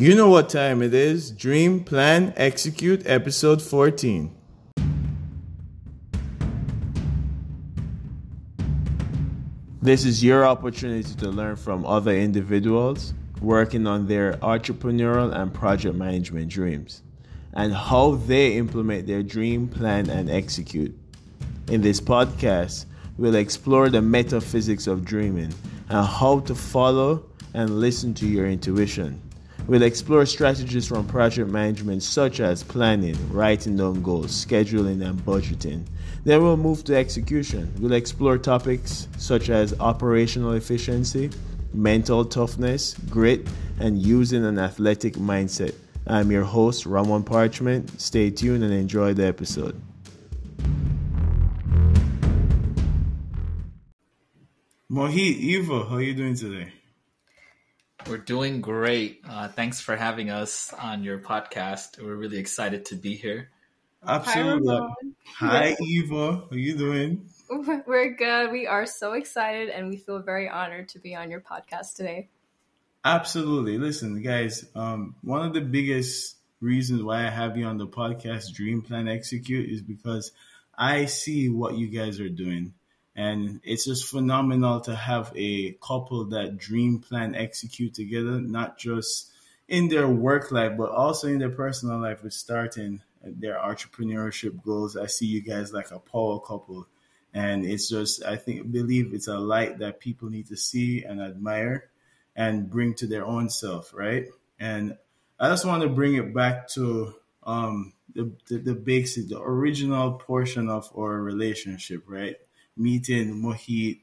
You know what time it is. Dream, Plan, Execute, episode 14. This is your opportunity to learn from other individuals working on their entrepreneurial and project management dreams and how they implement their dream, plan, and execute. In this podcast, we'll explore the metaphysics of dreaming and how to follow and listen to your intuition. We'll explore strategies from project management such as planning, writing down goals, scheduling, and budgeting. Then we'll move to execution. We'll explore topics such as operational efficiency, mental toughness, grit, and using an athletic mindset. I'm your host, Ramon Parchment. Stay tuned and enjoy the episode. Mohit, Eva, how are you doing today? We're doing great. Uh, thanks for having us on your podcast. We're really excited to be here. Absolutely. Hi, Hi Eva. How are you doing? We're good. We are so excited and we feel very honored to be on your podcast today. Absolutely. Listen, guys, um, one of the biggest reasons why I have you on the podcast, Dream Plan Execute, is because I see what you guys are doing. And it's just phenomenal to have a couple that dream, plan, execute together, not just in their work life, but also in their personal life with starting their entrepreneurship goals. I see you guys like a power couple. And it's just, I think, believe it's a light that people need to see and admire and bring to their own self, right? And I just want to bring it back to um, the, the, the basic, the original portion of our relationship, right? Meeting Mohit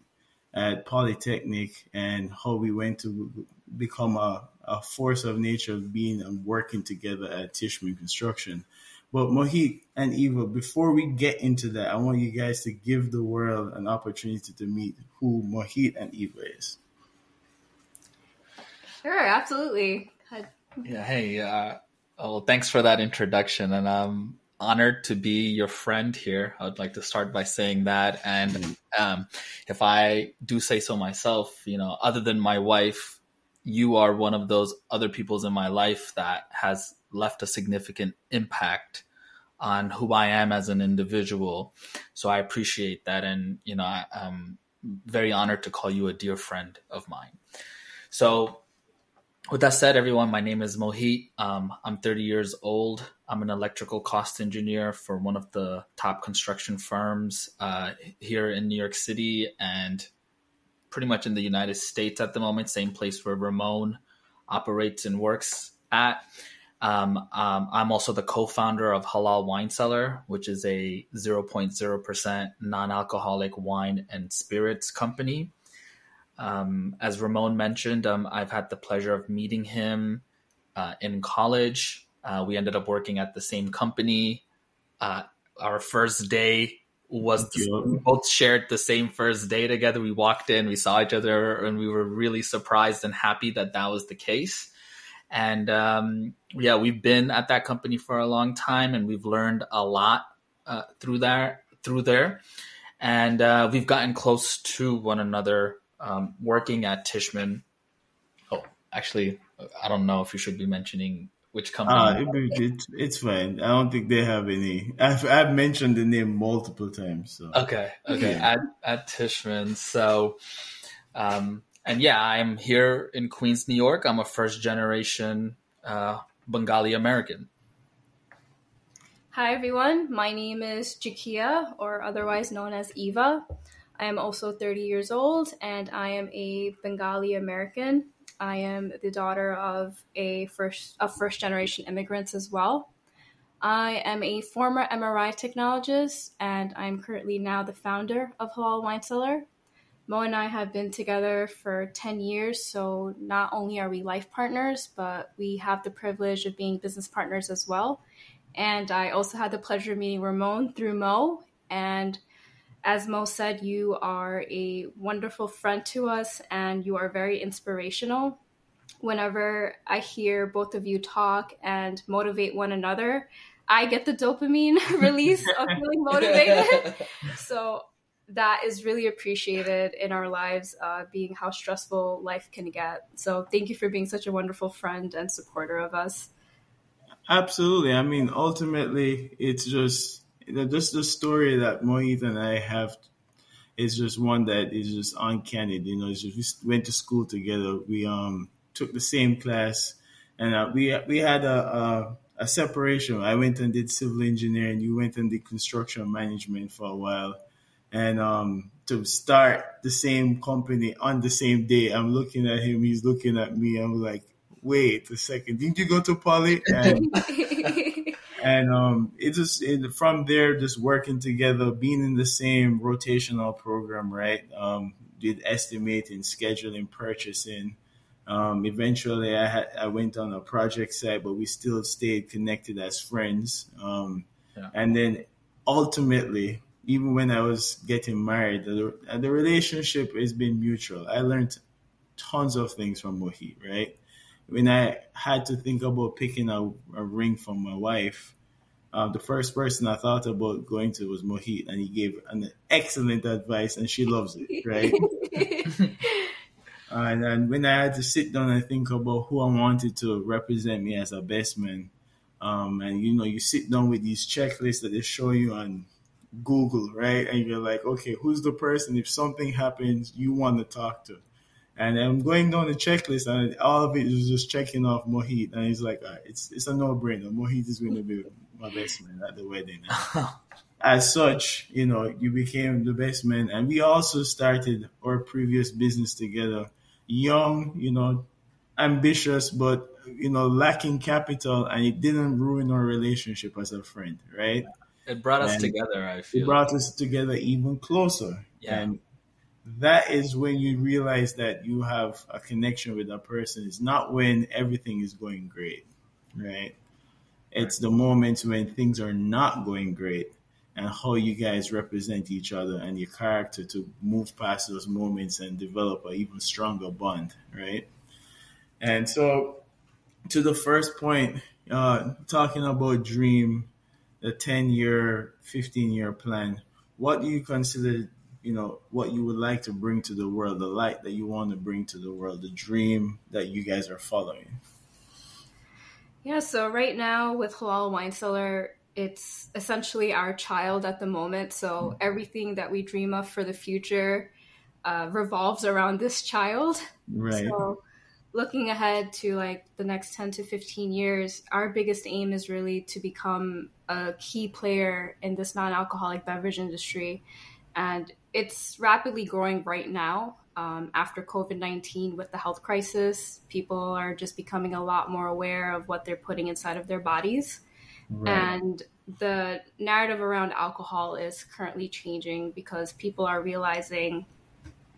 at Polytechnic and how we went to become a, a force of nature of being and working together at Tishman Construction. But Mohit and Eva, before we get into that, I want you guys to give the world an opportunity to meet who Mohit and Eva is. Sure, absolutely. Yeah, hey, uh, well, thanks for that introduction. And um, honored to be your friend here. I would like to start by saying that. And mm-hmm. um, if I do say so myself, you know, other than my wife, you are one of those other people's in my life that has left a significant impact on who I am as an individual. So I appreciate that. And, you know, I, I'm very honored to call you a dear friend of mine. So with that said, everyone, my name is Mohit. Um, I'm 30 years old. I'm an electrical cost engineer for one of the top construction firms uh, here in New York City and pretty much in the United States at the moment. Same place where Ramon operates and works at. Um, um, I'm also the co-founder of Halal Wine Cellar, which is a 0.0% non-alcoholic wine and spirits company. Um, as Ramon mentioned, um, I've had the pleasure of meeting him uh, in college. Uh, we ended up working at the same company. Uh, our first day was the, we both shared the same first day together. We walked in, we saw each other, and we were really surprised and happy that that was the case. And um, yeah, we've been at that company for a long time, and we've learned a lot uh, through there. Through there, and uh, we've gotten close to one another um, working at Tishman. Oh, actually, I don't know if you should be mentioning which company. Uh, it, it's fine. I don't think they have any. I've, I've mentioned the name multiple times. So. Okay, okay. Yeah. At at Tishman, so. Um, and yeah, I'm here in Queens, New York. I'm a first generation uh, Bengali American. Hi, everyone. My name is Jakia, or otherwise known as Eva. I am also 30 years old and I am a Bengali American. I am the daughter of a first of first generation immigrants as well. I am a former MRI technologist and I'm currently now the founder of Halal Wine Cellar. Mo and I have been together for 10 years, so not only are we life partners, but we have the privilege of being business partners as well. And I also had the pleasure of meeting Ramon through Mo, and as Mo said, you are a wonderful friend to us and you are very inspirational. Whenever I hear both of you talk and motivate one another, I get the dopamine release of feeling motivated. so that is really appreciated in our lives, uh, being how stressful life can get. So thank you for being such a wonderful friend and supporter of us. Absolutely. I mean, ultimately, it's just just the story that Mohit and I have is just one that is just uncanny. You know, just, we went to school together. We um took the same class, and uh, we we had a, a a separation. I went and did civil engineering. You went and did construction management for a while, and um, to start the same company on the same day, I'm looking at him. He's looking at me. I'm like, wait a second. Didn't you go to poly? And, and um, it just it, from there, just working together, being in the same rotational program, right? Um, did estimating, scheduling, purchasing. Um, eventually, I had I went on a project site, but we still stayed connected as friends. Um, yeah. And then ultimately, even when I was getting married, the, the relationship has been mutual. I learned tons of things from Mohit, right? When I had to think about picking a, a ring for my wife, um, the first person I thought about going to was Mohit, and he gave an excellent advice, and she loves it, right? And, and when I had to sit down and think about who I wanted to represent me as a best man, um, and you know, you sit down with these checklists that they show you on Google, right? And you're like, okay, who's the person if something happens you want to talk to? And I'm going down the checklist, and all of it is just checking off Mohit, and he's like, right, it's it's a no brainer. Mohit is going to be best man at the wedding. As such, you know, you became the best man, and we also started our previous business together young, you know, ambitious, but you know, lacking capital, and it didn't ruin our relationship as a friend, right? It brought us and together. I feel it brought us together even closer, yeah. and that is when you realize that you have a connection with a person. It's not when everything is going great, right? It's the moments when things are not going great and how you guys represent each other and your character to move past those moments and develop an even stronger bond, right? And so, to the first point, uh, talking about dream, the 10 year, 15 year plan, what do you consider, you know, what you would like to bring to the world, the light that you want to bring to the world, the dream that you guys are following? Yeah, so right now with Halal Wine Cellar, it's essentially our child at the moment. So mm. everything that we dream of for the future uh, revolves around this child. Right. So looking ahead to like the next 10 to 15 years, our biggest aim is really to become a key player in this non alcoholic beverage industry. And it's rapidly growing right now. Um, after COVID 19 with the health crisis, people are just becoming a lot more aware of what they're putting inside of their bodies. Right. And the narrative around alcohol is currently changing because people are realizing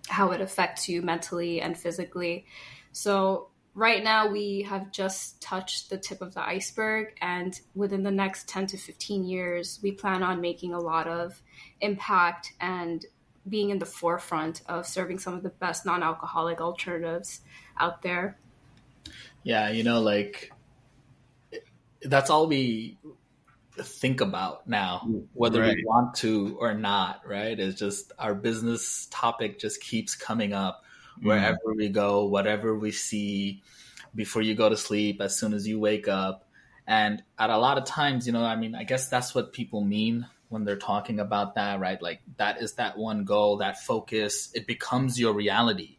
how it affects you mentally and physically. So, right now, we have just touched the tip of the iceberg, and within the next 10 to 15 years, we plan on making a lot of impact and being in the forefront of serving some of the best non alcoholic alternatives out there. Yeah, you know, like that's all we think about now, whether right. we want to or not, right? It's just our business topic just keeps coming up wherever mm. we go, whatever we see before you go to sleep, as soon as you wake up. And at a lot of times, you know, I mean, I guess that's what people mean when they're talking about that, right? Like that is that one goal, that focus, it becomes your reality.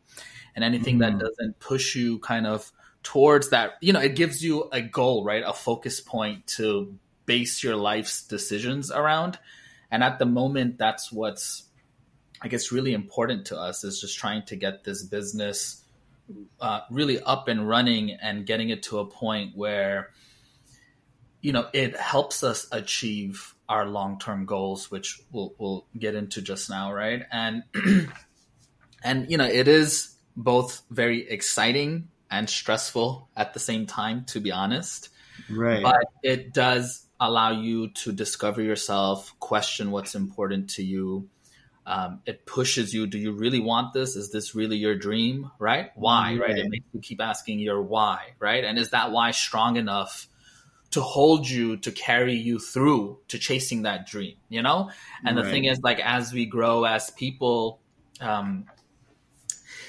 And anything mm. that doesn't push you kind of towards that you know it gives you a goal right a focus point to base your life's decisions around and at the moment that's what's i guess really important to us is just trying to get this business uh, really up and running and getting it to a point where you know it helps us achieve our long-term goals which we'll, we'll get into just now right and and you know it is both very exciting and stressful at the same time, to be honest. Right. But it does allow you to discover yourself, question what's important to you. Um, it pushes you. Do you really want this? Is this really your dream? Right? Why? Right. right? It makes you keep asking your why. Right? And is that why strong enough to hold you to carry you through to chasing that dream you know? And right. the thing is like as we grow as people um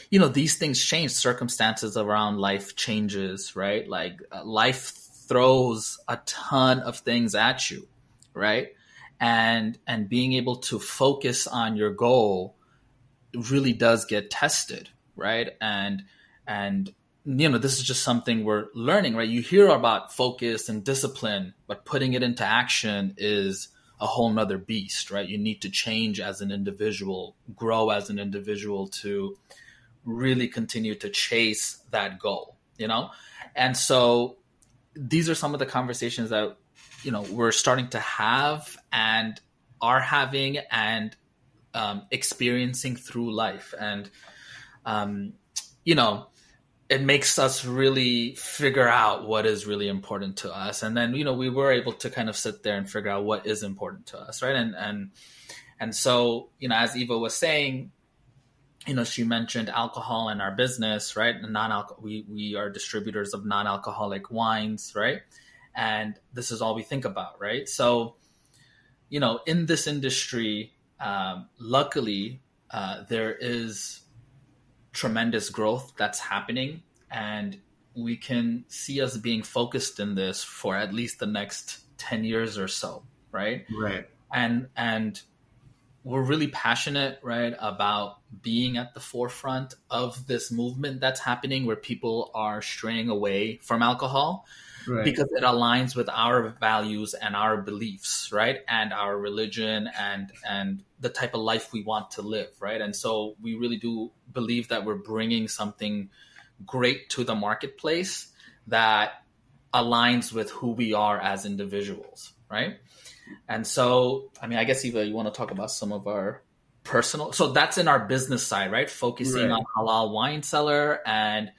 you know these things change. Circumstances around life changes right? Like uh, life throws a ton of things at you right? And and being able to focus on your goal really does get tested right? And and you know this is just something we're learning right? You hear about focus and discipline but putting it into action is a whole nother beast right? You need to change as an individual grow as an individual to really continue to chase that goal you know? And so these are some of the conversations that you know we're starting to have and are having and um, experiencing through life. And um, you know it makes us really figure out what is really important to us. And then you know we were able to kind of sit there and figure out what is important to us right? And and and so you know as eva was saying you know she mentioned alcohol in our business right? Non-alcohol we we are distributors of non-alcoholic wines right? And this is all we think about right? So you know in this industry um, luckily uh, there is tremendous growth that's happening and we can see us being focused in this for at least the next 10 years or so right? Right. And and we're really passionate right about being at the forefront of this movement that's happening where people are straying away from alcohol right. because it aligns with our values and our beliefs right and our religion and and the type of life we want to live right and so we really do believe that we're bringing something great to the marketplace that aligns with who we are as individuals right and so i mean i guess eva you want to talk about some of our personal so that's in our business side right focusing right. on halal wine cellar and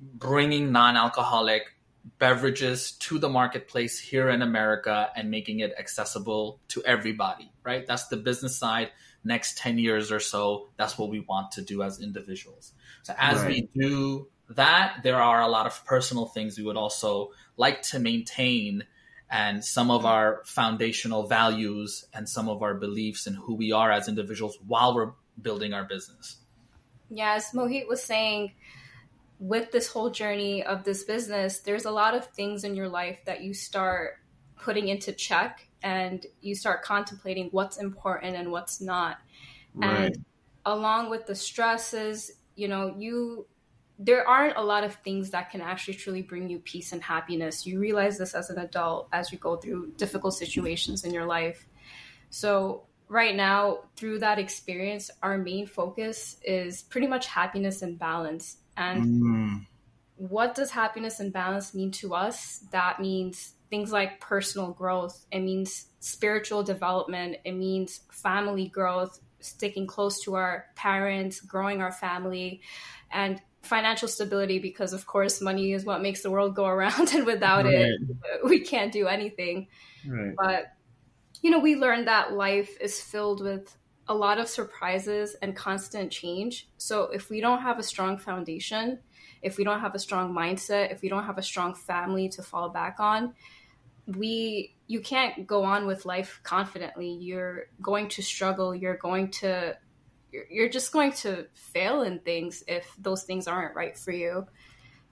bringing non-alcoholic beverages to the marketplace here in America and making it accessible to everybody, right? That's the business side. Next 10 years or so, that's what we want to do as individuals. So as right. we do that, there are a lot of personal things we would also like to maintain and some of our foundational values and some of our beliefs and who we are as individuals while we're building our business. Yeah, as Mohit was saying, with this whole journey of this business, there's a lot of things in your life that you start putting into check and you start contemplating what's important and what's not. Right. And along with the stresses, you know, you there aren't a lot of things that can actually truly bring you peace and happiness. You realize this as an adult as you go through difficult situations in your life. So, right now, through that experience, our main focus is pretty much happiness and balance. And mm. what does happiness and balance mean to us? That means things like personal growth, it means spiritual development, it means family growth, sticking close to our parents, growing our family, and financial stability because of course money is what makes the world go around and without right. it we can't do anything right. but you know we learned that life is filled with a lot of surprises and constant change. So if we don't have a strong foundation, if we don't have a strong mindset, if we don't have a strong family to fall back on, we you can't go on with life confidently. You're going to struggle, you're going to you're just going to fail in things if those things aren't right for you.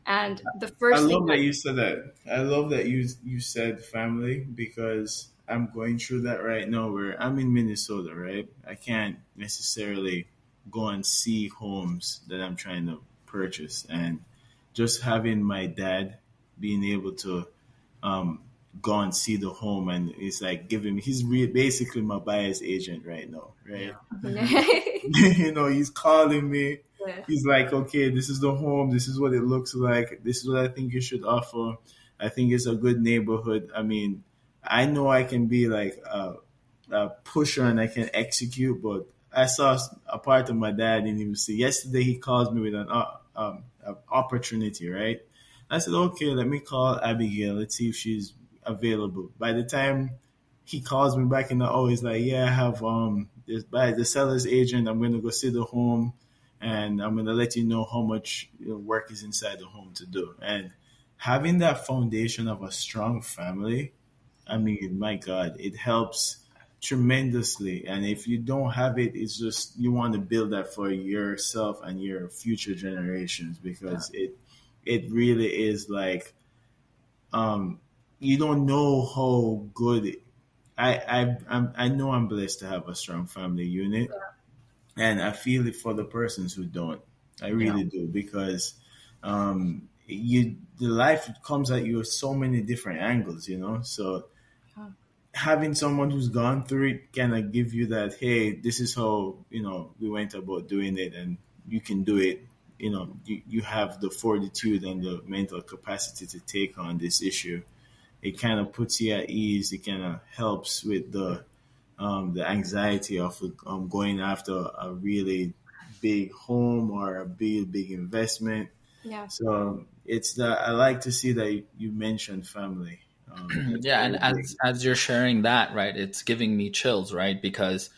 And the first I love that, that you said that. I love that you you said family because I'm going through that right now where I'm in Minnesota, right? I can't necessarily go and see homes that I'm trying to purchase. And just having my dad being able to um, go and see the home and it's like giving me, he's re- basically my buyer's agent right now, right? Yeah. you know, he's calling me. Yeah. He's like, okay, this is the home. This is what it looks like. This is what I think you should offer. I think it's a good neighborhood. I mean, I know I can be like a, a pusher and I can execute, but I saw a part of my dad he was say yesterday he called me with an, uh, um, opportunity, right? I said, okay, let me call Abigail. Let's see if she's available. By the time he calls me back in the oh, he's like, yeah, I have um this by the seller's agent. I'm gonna go see the home, and I'm gonna let you know how much work is inside the home to do. And having that foundation of a strong family, I mean, my God, it helps tremendously. And if you don't have it, it's just you want to build that for yourself and your future generations because yeah. it it really is like um you don't know how good it, I I I'm, i know I'm blessed to have a strong family unit, yeah. and I feel it for the persons who don't. I really yeah. do because um, you the life comes at you with so many different angles, you know. So having someone who's gone through it kind of give you that, hey, this is how you know we went about doing it, and you can do it. You know, you, you have the fortitude and the mental capacity to take on this issue. It kind of puts you at ease. It kind of helps with the um, the anxiety of um, going after a really big home or a big big investment. Yeah. So it's that I like to see that you mentioned family. Um, yeah, and as as you're sharing that, right, it's giving me chills, right? Because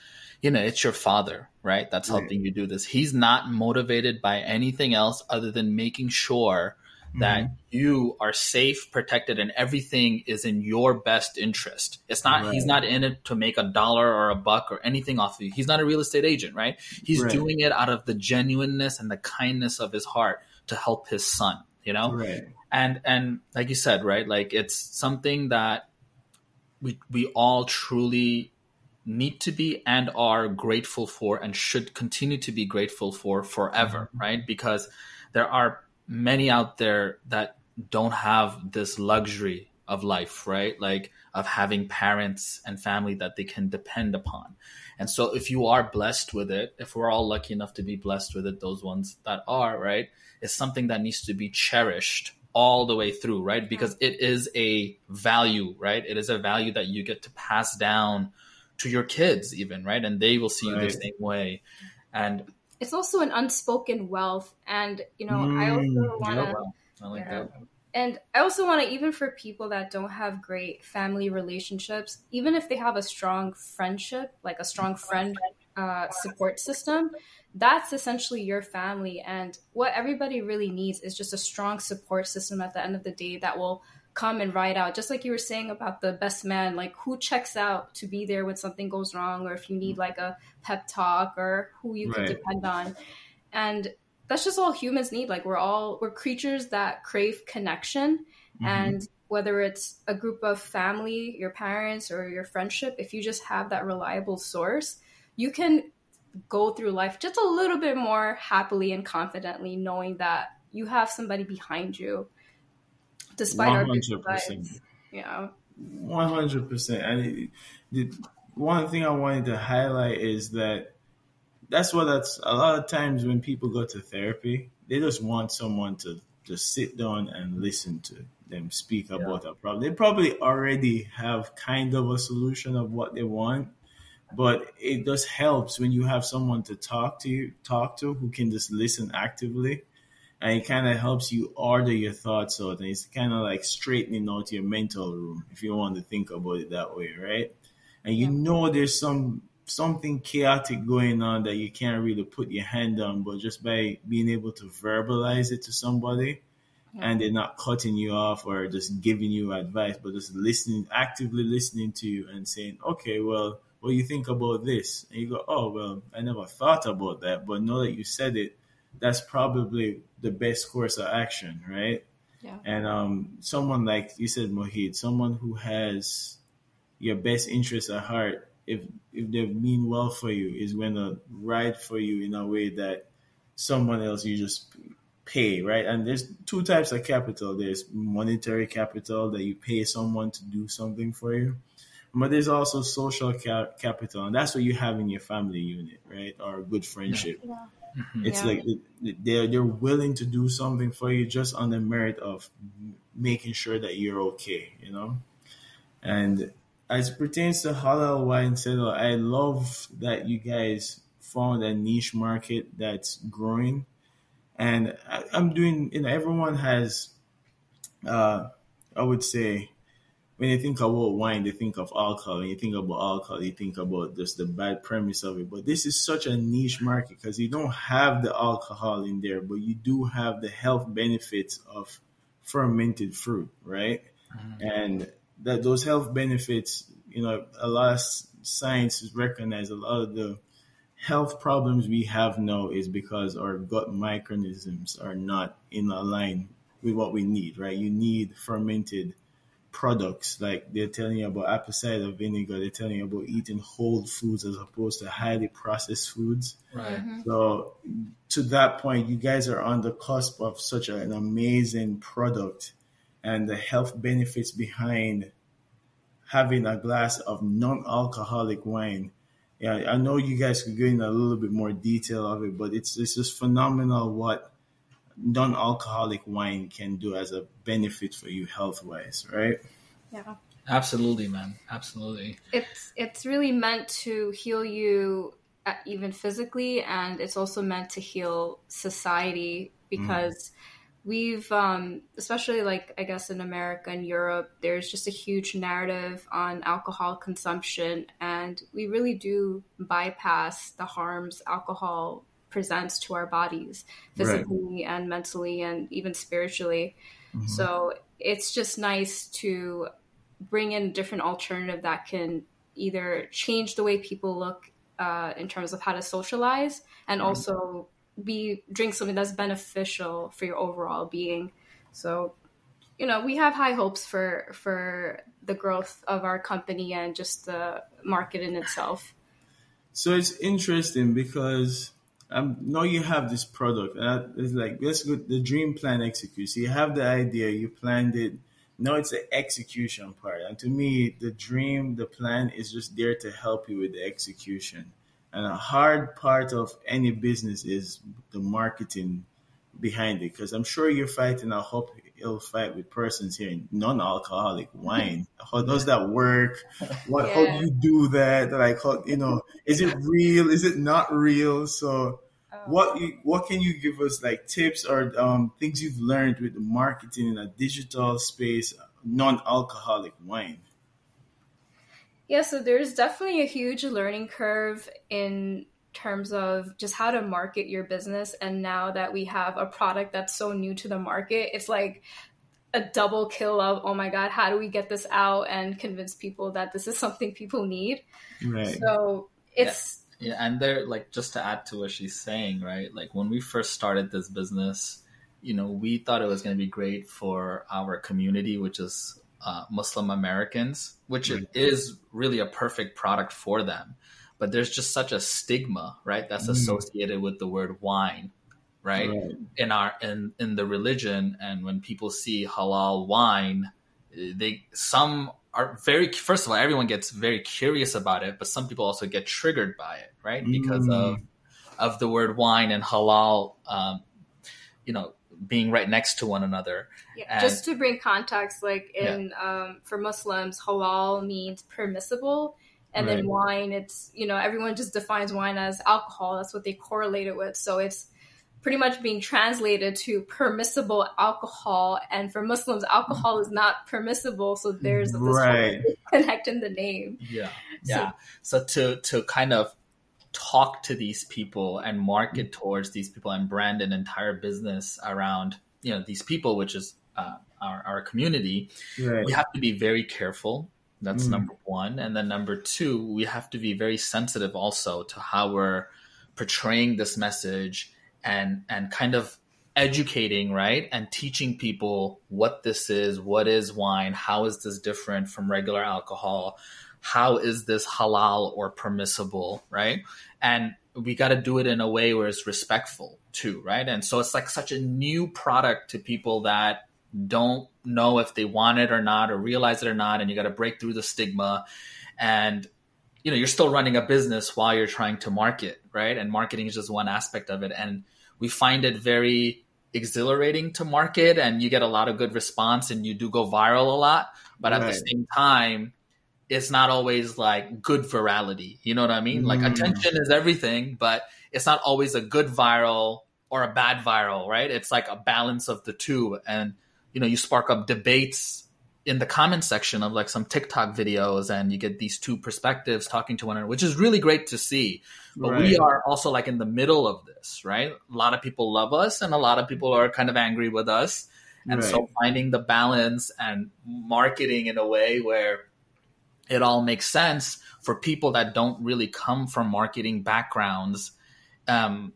you know it's your father, right? That's helping you do this. He's not motivated by anything else other than making sure that mm-hmm. you are safe, protected, and everything is in your best interest. It's not, right. he's not in it to make a dollar or a buck or anything off of you. He's not a real estate agent, right? He's right. doing it out of the genuineness and the kindness of his heart to help his son, you know? Right. And, and like you said, right? Like it's something that we, we all truly need to be and are grateful for and should continue to be grateful for forever, mm-hmm. right? Because there are many out there that don't have this luxury of life, right? Like of having parents and family that they can depend upon. And so if you are blessed with it, if we're all lucky enough to be blessed with it, those ones that are, right, it's something that needs to be cherished all the way through, right? Because it is a value, right? It is a value that you get to pass down to your kids even, right? And they will see right. you the same way. And it's also an unspoken wealth and you know mm, i also want to i like that and i also want to even for people that don't have great family relationships even if they have a strong friendship like a strong friend uh, support system that's essentially your family. And what everybody really needs is just a strong support system at the end of the day that will come and ride out. Just like you were saying about the best man like who checks out to be there when something goes wrong or if you need like a pep talk or who you right. can depend on. And that's just all humans need like we're all we're creatures that crave connection mm-hmm. and whether it's a group of family your parents or your friendship if you just have that reliable source you can go through life just a little bit more happily and confidently knowing that you have somebody behind you despite 100%. our Yeah. One hundred percent. And the one thing I wanted to highlight is that that's what that's a lot of times when people go to therapy, they just want someone to just sit down and listen to them speak yeah. about a problem. They probably already have kind of a solution of what they want, but it just helps when you have someone to talk to you, talk to who can just listen actively and it kind of helps you order your thoughts out and it's kind of like straightening out your mental room if you want to think about it that way right and you know there's some something chaotic going on that you can't really put your hand on but just by being able to verbalize it to somebody yeah. and they're not cutting you off or just giving you advice but just listening actively listening to you and saying okay well what do you think about this and you go oh well i never thought about that but now that you said it that's probably the best course of action, right? Yeah. And um, someone like you said, Mohit, someone who has your best interest at heart, if if they mean well for you, is going to ride for you in a way that someone else you just pay, right? And there's two types of capital. There's monetary capital that you pay someone to do something for you, but there's also social ca- capital, and that's what you have in your family unit, right? Or good friendship. Yeah. Mm-hmm. It's yeah. like they're they're willing to do something for you just on the merit of making sure that you're okay, you know. And as pertains to halal wine cellar, I love that you guys found a niche market that's growing, and I, am doing. You know, everyone has, uh, I would say, when you think about wine, they think of alcohol. When you think about alcohol, you think about just the bad premise of it. But this is such a niche market because you don't have the alcohol in there, but you do have the health benefits of fermented fruit, right? Mm-hmm. And that those health benefits, you know, a lot of science has recognized a lot of the health problems we have now is because our gut microorganisms are not in line with what we need, right? You need fermented products. Like they're telling you about apple cider vinegar. They're telling you about eating whole foods as opposed to highly processed foods. Right. Mm-hmm. So to that point, you guys are on the cusp of such an amazing product and the health benefits behind having a glass of non-alcoholic wine. Yeah, I know you guys could go in a little bit more detail of it, but it's it's just phenomenal what non-alcoholic wine can do as a benefit for you health-wise, right? Yeah. Absolutely, man. Absolutely. It's it's really meant to heal you uh, even physically, and it's also meant to heal society because. Mm we've um, especially like i guess in america and europe there's just a huge narrative on alcohol consumption and we really do bypass the harms alcohol presents to our bodies physically right. and mentally and even spiritually mm-hmm. so it's just nice to bring in a different alternative that can either change the way people look uh, in terms of how to socialize and mm-hmm. also be drink something that's beneficial for your overall being. So, you know, we have high hopes for for the growth of our company and just the market in itself. So it's interesting because I um, know you have this product, and it's like let's go the dream plan execute. So you have the idea, you planned it. Now it's the execution part, and to me, the dream, the plan is just there to help you with the execution. And a hard part of any business is the marketing behind it. Because I'm sure you're fighting a uphill fight with persons here in non-alcoholic wine. How does that work? What? Yeah. How do you do that? Like, how, you know, is it real? Is it not real? So, oh. what you, what can you give us like tips or um, things you've learned with the marketing in a digital space, non-alcoholic wine? Yeah, so there's definitely a huge learning curve in terms of just how to market your business. And now that we have a product that's so new to the market, it's like a double kill of, oh my God, how do we get this out and convince people that this is something people need? Right. So it's. Yeah. yeah, and there, like, just to add to what she's saying, right? Like, when we first started this business, you know, we thought it was going to be great for our community, which is uh, Muslim Americans, which right. is really a perfect product for them. But there's just such a stigma, right? That's mm. associated with the word wine, right? right? In our in in the religion, and when people see halal wine, they some are very first of all, everyone gets very curious about it, but some people also get triggered by it, right? Because mm. of of the word wine and halal, um, you know, being right next to one another. Yeah, and, just to bring context, like in yeah. um, for Muslims, halal means permissible, and right. then wine, it's you know everyone just defines wine as alcohol. That's what they correlate it with. So it's pretty much being translated to permissible alcohol, and for Muslims, alcohol is not permissible. So there's this right. connect in the name. Yeah, yeah. So, so to to kind of talk to these people and market mm-hmm. towards these people and brand an entire business around you know these people which is uh, our, our community right. we have to be very careful that's mm. number one and then number two we have to be very sensitive also to how we're portraying this message and and kind of educating right and teaching people what this is what is wine how is this different from regular alcohol how is this halal or permissible, right? And we got to do it in a way where it's respectful too, right? And so it's like such a new product to people that don't know if they want it or not or realize it or not and you got to break through the stigma and you know you're still running a business while you're trying to market right and marketing is just one aspect of it and we find it very exhilarating to market and you get a lot of good response and you do go viral a lot but right. at the same time it's not always like good virality. You know what I mean? Mm. Like attention is everything, but it's not always a good viral or a bad viral, right? It's like a balance of the two. And, you know, you spark up debates in the comment section of like some TikTok videos and you get these two perspectives talking to one another, which is really great to see. But right. we are also like in the middle of this, right? A lot of people love us and a lot of people are kind of angry with us. And Right. so finding the balance and marketing in a way where it all makes sense for people that don't really come from marketing backgrounds um,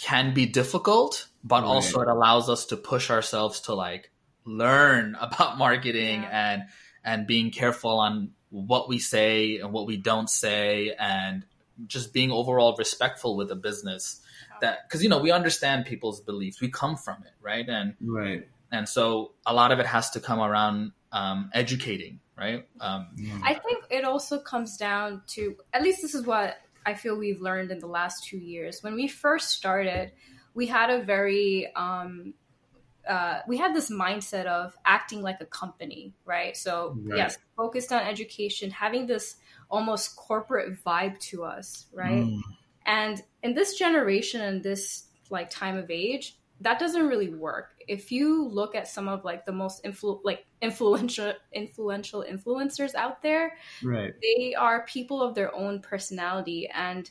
can be difficult, but Right. also it allows us to push ourselves to like learn about marketing Yeah. and and being careful on what we say and what we don't say and just being overall respectful with the business that because you know we understand people's beliefs we come from it right and Right. and so a lot of it has to come around um, educating right um, I think it also comes down to at least this is what I feel we've learned in the last two years. When we first started, we had a very um, uh, we had this mindset of acting like a company, right? So Right. yes, focused on education, having this almost corporate vibe to us, right? Mm. And in this generation and this like time of age, that doesn't really work. If you look at some of like the most influ- like influential influential influencers out there, Right. they are people of their own personality and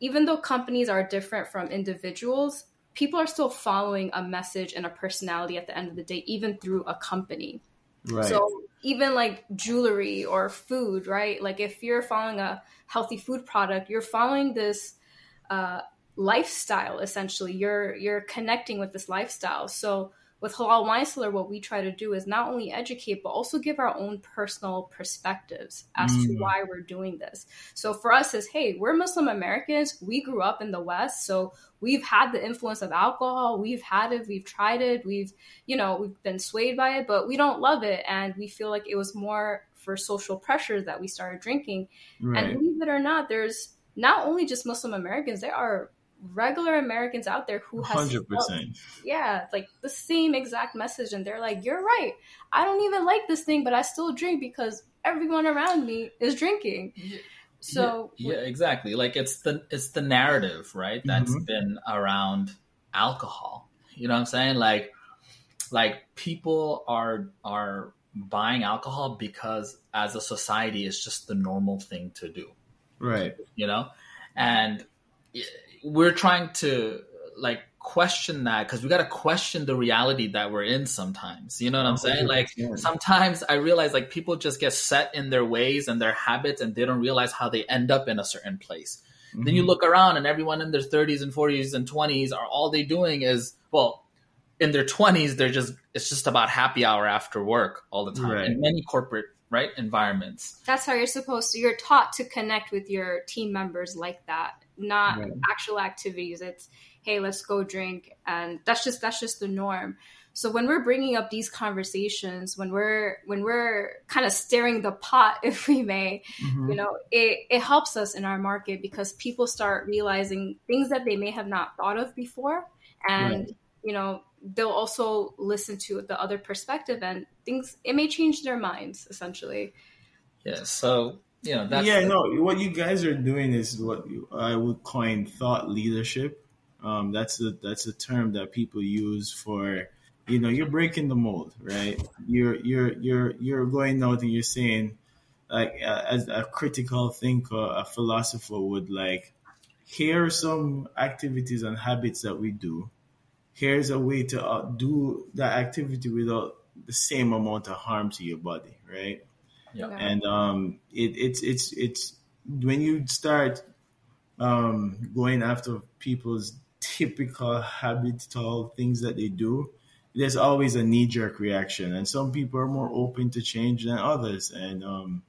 even though companies are different from individuals, people are still following a message and a personality at the end of the day even through a company. Right. So even like jewelry or food, right? Like if you're following a healthy food product, you're following this uh, lifestyle essentially. You're you're connecting with this lifestyle. So with Halal Wine Cellar, what we try to do is not only educate but also give our own personal perspectives as to Mm. why we're doing this. So for us is hey, we're Muslim Americans. We grew up in the West, so we've had the influence of alcohol. We've had it. We've tried it. We've you know we've been swayed by it, but we don't love it, and we feel like it was more for social pressure that we started drinking. right. And believe it or not, there's not only just Muslim Americans, there are regular Americans out there who has Hundred percent. yeah, like the same exact message, and they're like, "You're right. I don't even like this thing, but I still drink because everyone around me is drinking." So yeah, yeah, exactly like it's the it's the narrative right That's Mhm. been around alcohol you know what i'm saying like like people are are buying alcohol because as a society it's just the normal thing to do Right. you know and we're trying to like question that because we got to question the reality that we're in sometimes you know what i'm saying like sometimes i realize like people just get set in their ways and their habits and they don't realize how they end up in a certain place then you Mhm. look around and everyone in their 30s and 40s and 20s are all they doing is well in their 20s they're just it's just about happy hour after work all the time Right. in many corporate right environments that's how you're supposed to. You're taught to connect with your team members like that, not Right. actual activities. It's hey, let's go drink, and that's just that's just the norm. So when we're bringing up these conversations, when we're when we're kind of stirring the pot, if we may, Mhm. you know it, it helps us in our market because people start realizing things that they may have not thought of before and you know they'll also listen to the other perspective and things it may change their minds essentially yeah so you know that's yeah, no. What you guys are doing is what I would coin thought leadership. Um, that's a that's a term that people use for, you know, you're breaking the mold, right? You're you're you're you're going out and you're saying, like, uh, as a critical thinker, a philosopher would like, here are some activities and habits that we do. Here's a way to uh, do that activity without the same amount of harm to your body, right? Yeah. Yeah. and um, it, it's it's it's when you start um, going after people's typical habitual things that they do, there's always a knee jerk reaction, and some people are more open to change than others. And um,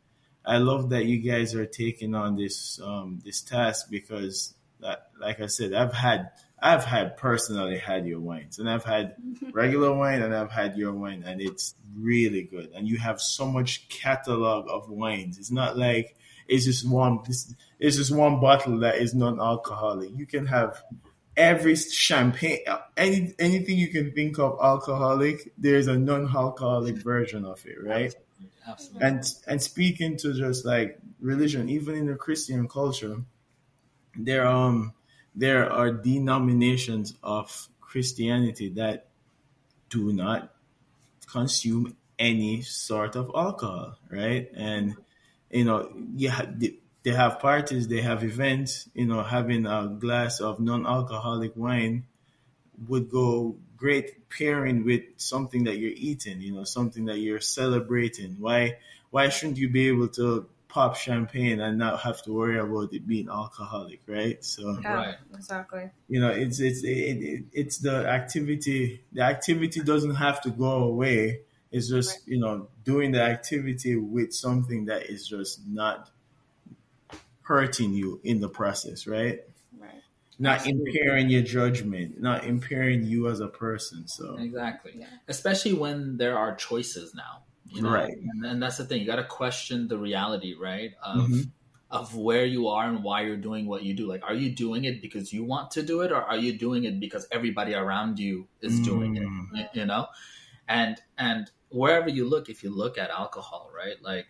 I love that you guys are taking on this um, this task because, that, like I said, I've had I've had personally had your wines, and I've had regular wine, and I've had your wine, and it's really good. And you have so much catalog of wines. It's not like it's just one. This it's just one bottle that is non-alcoholic. You can have every champagne, any anything you can think of alcoholic. There's a non-alcoholic version of it, right? absolutely and and speaking to just like religion, even in the Christian culture, there um there are denominations of Christianity that do not consume any sort of alcohol, right? And you know, yeah, they, have parties, they have events. You know, having a glass of non-alcoholic wine would go great pairing with something that you're eating, you know, something that you're celebrating. Why why shouldn't you be able to pop champagne and not have to worry about it being alcoholic, right? So Yeah, Right. exactly. you know, it's it's it, it, it's the activity. The activity doesn't have to go away. It's just you know doing the activity with something that is just not hurting you in the process, right? Right. Not Absolutely. impairing your judgment, not impairing you as a person. So Exactly. Yeah. Especially when there are choices now. You know? Right. And, and that's the thing. You got to question the reality, right? Of Mhm. of where you are and why you're doing what you do. Like, are you doing it because you want to do it, or are you doing it because everybody around you is doing it? Mm. You know, and and wherever you look, if you look at alcohol, right, like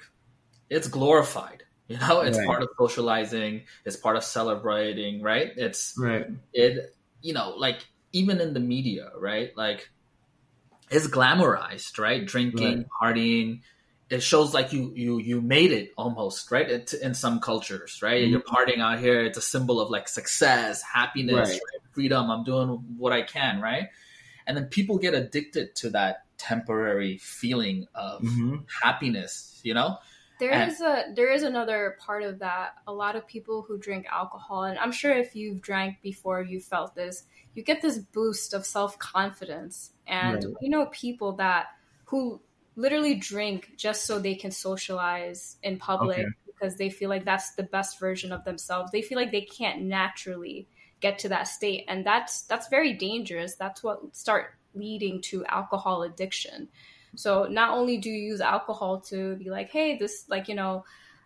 it's glorified. You know, it's Right. part of socializing. It's part of celebrating, right? It's right, it you know like even in the media right like it's glamorized right drinking partying it shows like you you you made it almost right it, in some cultures right Mhm. you're partying out here it's a symbol of like success happiness Right. right? freedom i'm doing what i can right and then people get addicted to that temporary feeling of hmm happiness you know There And- is a there is another part of that. A lot of people who drink alcohol, and I'm sure if you've drank before, you felt this. You get this boost of self confidence, and Right. we know people that who literally drink just so they can socialize in public Okay. because they feel like that's the best version of themselves. They feel like they can't naturally get to that state, and that's that's very dangerous. That's what start leading to alcohol addiction. So not only do you use alcohol to be like, hey, this like you know,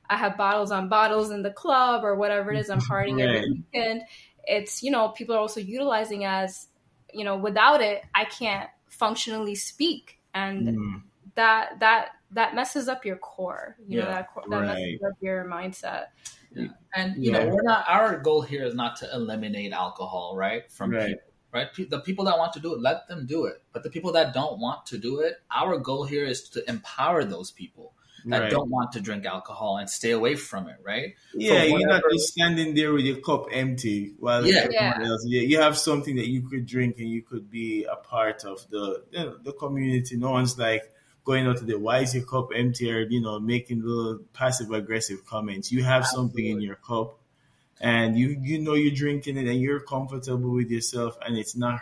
I have bottles on bottles in the club or whatever it is, I'm partying Right. every weekend. It's you know people are also utilizing as you know without it I can't functionally speak, and Mm. that that that messes up your core. You know Yeah. that core, that messes up your mindset. and you Yeah. know we're not our goal here is not to eliminate alcohol right from Right. people right the people that want to do it let them do it but the people that don't want to do it our goal here is to empower those people that Right. don't want to drink alcohol and stay away from it right Yeah, for you're not just standing there with your cup empty while Yeah. everyone Yeah. else. Yeah, you have something that you could drink and you could be a part of the you know, the community. No one's like going out to the why is your cup empty or you know making little passive aggressive comments. You have something in your cup and you you know you're drinking it and you're comfortable with yourself and it's not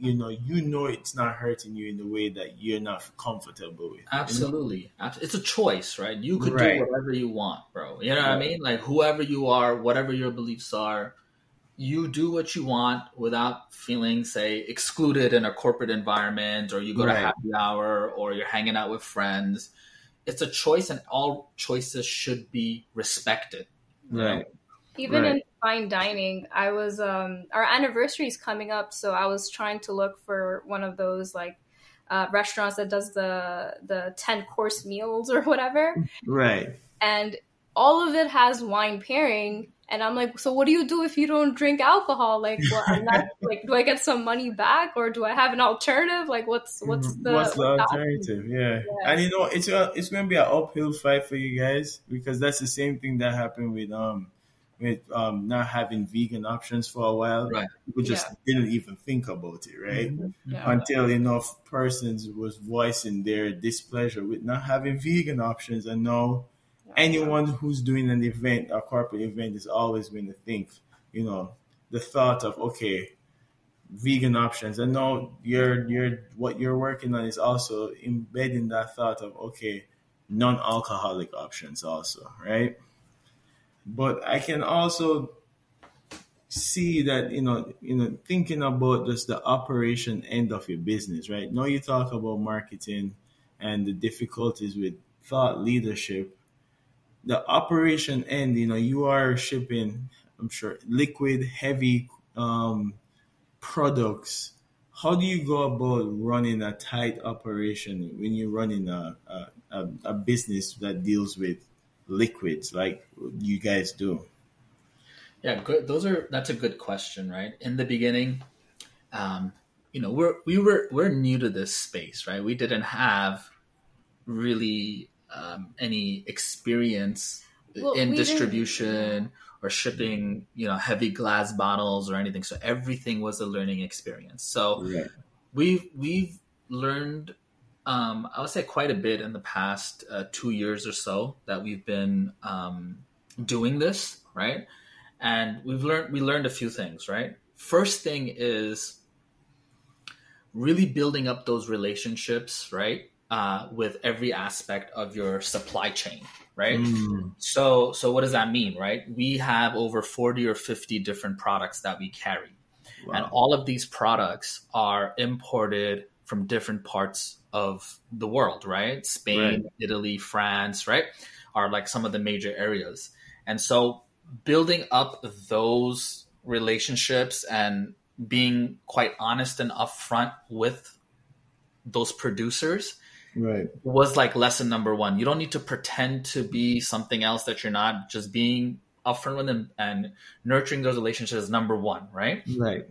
you know you know it's not hurting you in the way that you're not comfortable with. you know? absolutely it's a choice right you could Right. do whatever you want bro you know what i mean like whoever you are whatever your beliefs are you do what you want without feeling say excluded in a corporate environment or you go to happy hour or you're hanging out with friends it's a choice and all choices should be respected Right. even Right. in fine dining i was um our anniversary is coming up so i was trying to look for one of those like uh, restaurants that does the the 10 course meals or whatever Right. and all of it has wine pairing and i'm like so what do you do if you don't drink alcohol like well, i'm not like do i get some money back or do i have an alternative like what's what's the, what's the alternative? Yeah. Yeah. and you know it's a, it's going to be an uphill fight for you guys because that's the same thing that happened with um with um not having vegan options for a while. Right. People just didn't even think about it, right? Yeah. Until enough persons was voicing their displeasure with not having vegan options, and now anyone who's doing an event, a corporate event, is always going to think, you know, the thought of okay, vegan options, and now you're you're what you're working on is also embedding that thought of okay, non-alcoholic options also, right? But I can also see that you know you know thinking about just the operation end of your business right? Now you talk about marketing and the difficulties with thought leadership. The operation end you know you are shipping i'm sure liquid heavy um, products. How do you go about running a tight operation when you're running a, a, a, a business that deals with liquids like you guys do Yeah, good. Those are that's a good question, right? In the beginning, um, you know, we're we were we're new to this space, right? We didn't have really um, any experience Well, in we didn't- distribution or shipping, you know, heavy glass bottles or anything. So everything was a learning experience. So Right. we've we've learned um, I would say quite a bit in the past uh, two years or so that we've been um, doing this, right? And we've learned we learned a few things, right? First thing is really building up those relationships, right, uh, with every aspect of your supply chain, right? Mm, So, so what does that mean, right? We have over forty or fifty different products that we carry, and all of these products are imported from different parts of the world, right? Spain, Right. Italy, France, right? Are like some of the major areas. And so building up those relationships and being quite honest and upfront with those producers Right. was like lesson number one. You don't need to pretend to be something else that you're not. Just being upfront with them and nurturing those relationships is number one, right? Right.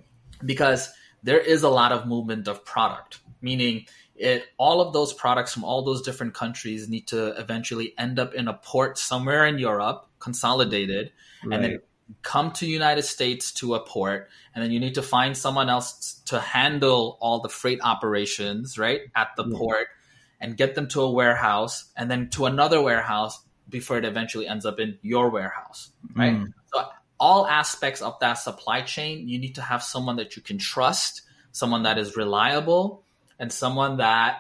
because there is a lot of movement of product meaning it all of those products from all those different countries need to eventually end up in a port somewhere in Europe consolidated and then come to United States to a port and then you need to find someone else to handle all the freight operations right at the Yeah. port and get them to a warehouse and then to another warehouse before it eventually ends up in your warehouse right? Mm, so all aspects of that supply chain, you need to have someone that you can trust, someone that is reliable, and someone that,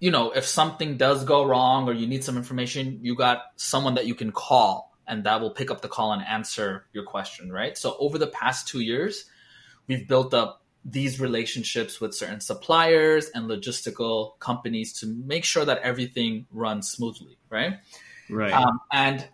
you know, if something does go wrong or you need some information, you got someone that you can call and that will pick up the call and answer your question, right? So over the past two years, we've built up these relationships with certain suppliers and logistical companies to make sure that everything runs smoothly, right? right. Um, and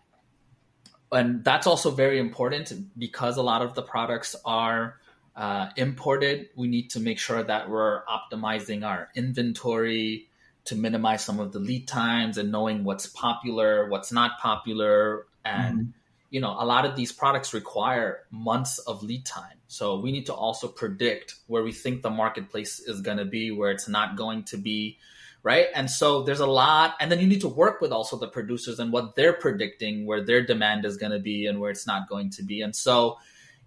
and that's also very important because a lot of the products are uh, imported. We need to make sure that we're optimizing our inventory to minimize some of the lead times and knowing what's popular, what's not popular, and Mhm. you know a lot of these products require months of lead time. So we need to also predict where we think the marketplace is going to be, where it's not going to be right? And so there's a lot, and then you need to work with also the producers and what they're predicting, where their demand is going to be and where it's not going to be. And so,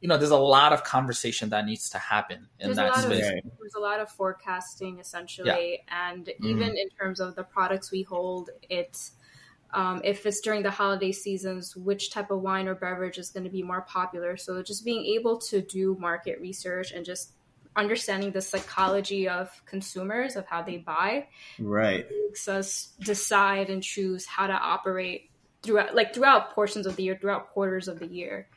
you know, there's a lot of conversation that needs to happen in there's that space. of there's a lot of forecasting essentially and even in terms of the products we hold it's um, if it's during the holiday seasons which type of wine or beverage is going to be more popular? So just being able to do market research and just understanding the psychology of consumers of how they buy right. makes us decide and choose how to operate throughout like throughout portions of the year throughout quarters of the year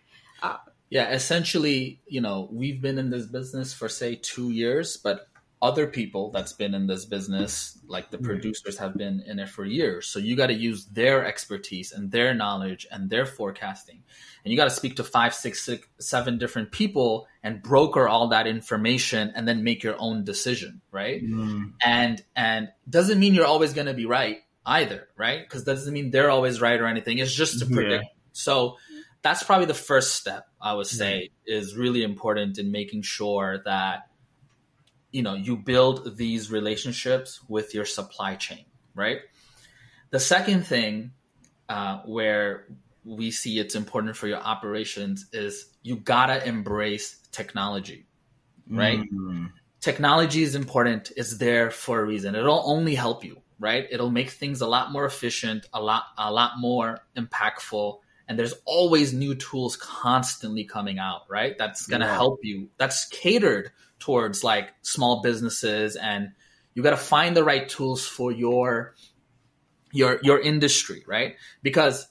Yeah, essentially, you know, we've been in this business for say two years, but other people that's been in this business, like the producers, have been in it for years. So you got to use their expertise and their knowledge and their forecasting, and you got to speak to five, six, six, seven different people and broker all that information, and then make your own decision, right? Mm, and and doesn't mean you're always going to be right either right because that doesn't mean they're always right or anything it's just to Yeah. predict so that's probably the first step i would say is really important in making sure that you know you build these relationships with your supply chain right? The second thing uh, where we see it's important for your operations is you gotta embrace technology Right? mm, technology is important it's there for a reason. It'll only help you right? It'll make things a lot more efficient a lot a lot more impactful and there's always new tools constantly coming out right? That's going to Yeah. help you. That's catered towards like small businesses and you got to find the right tools for your your your industry right? Because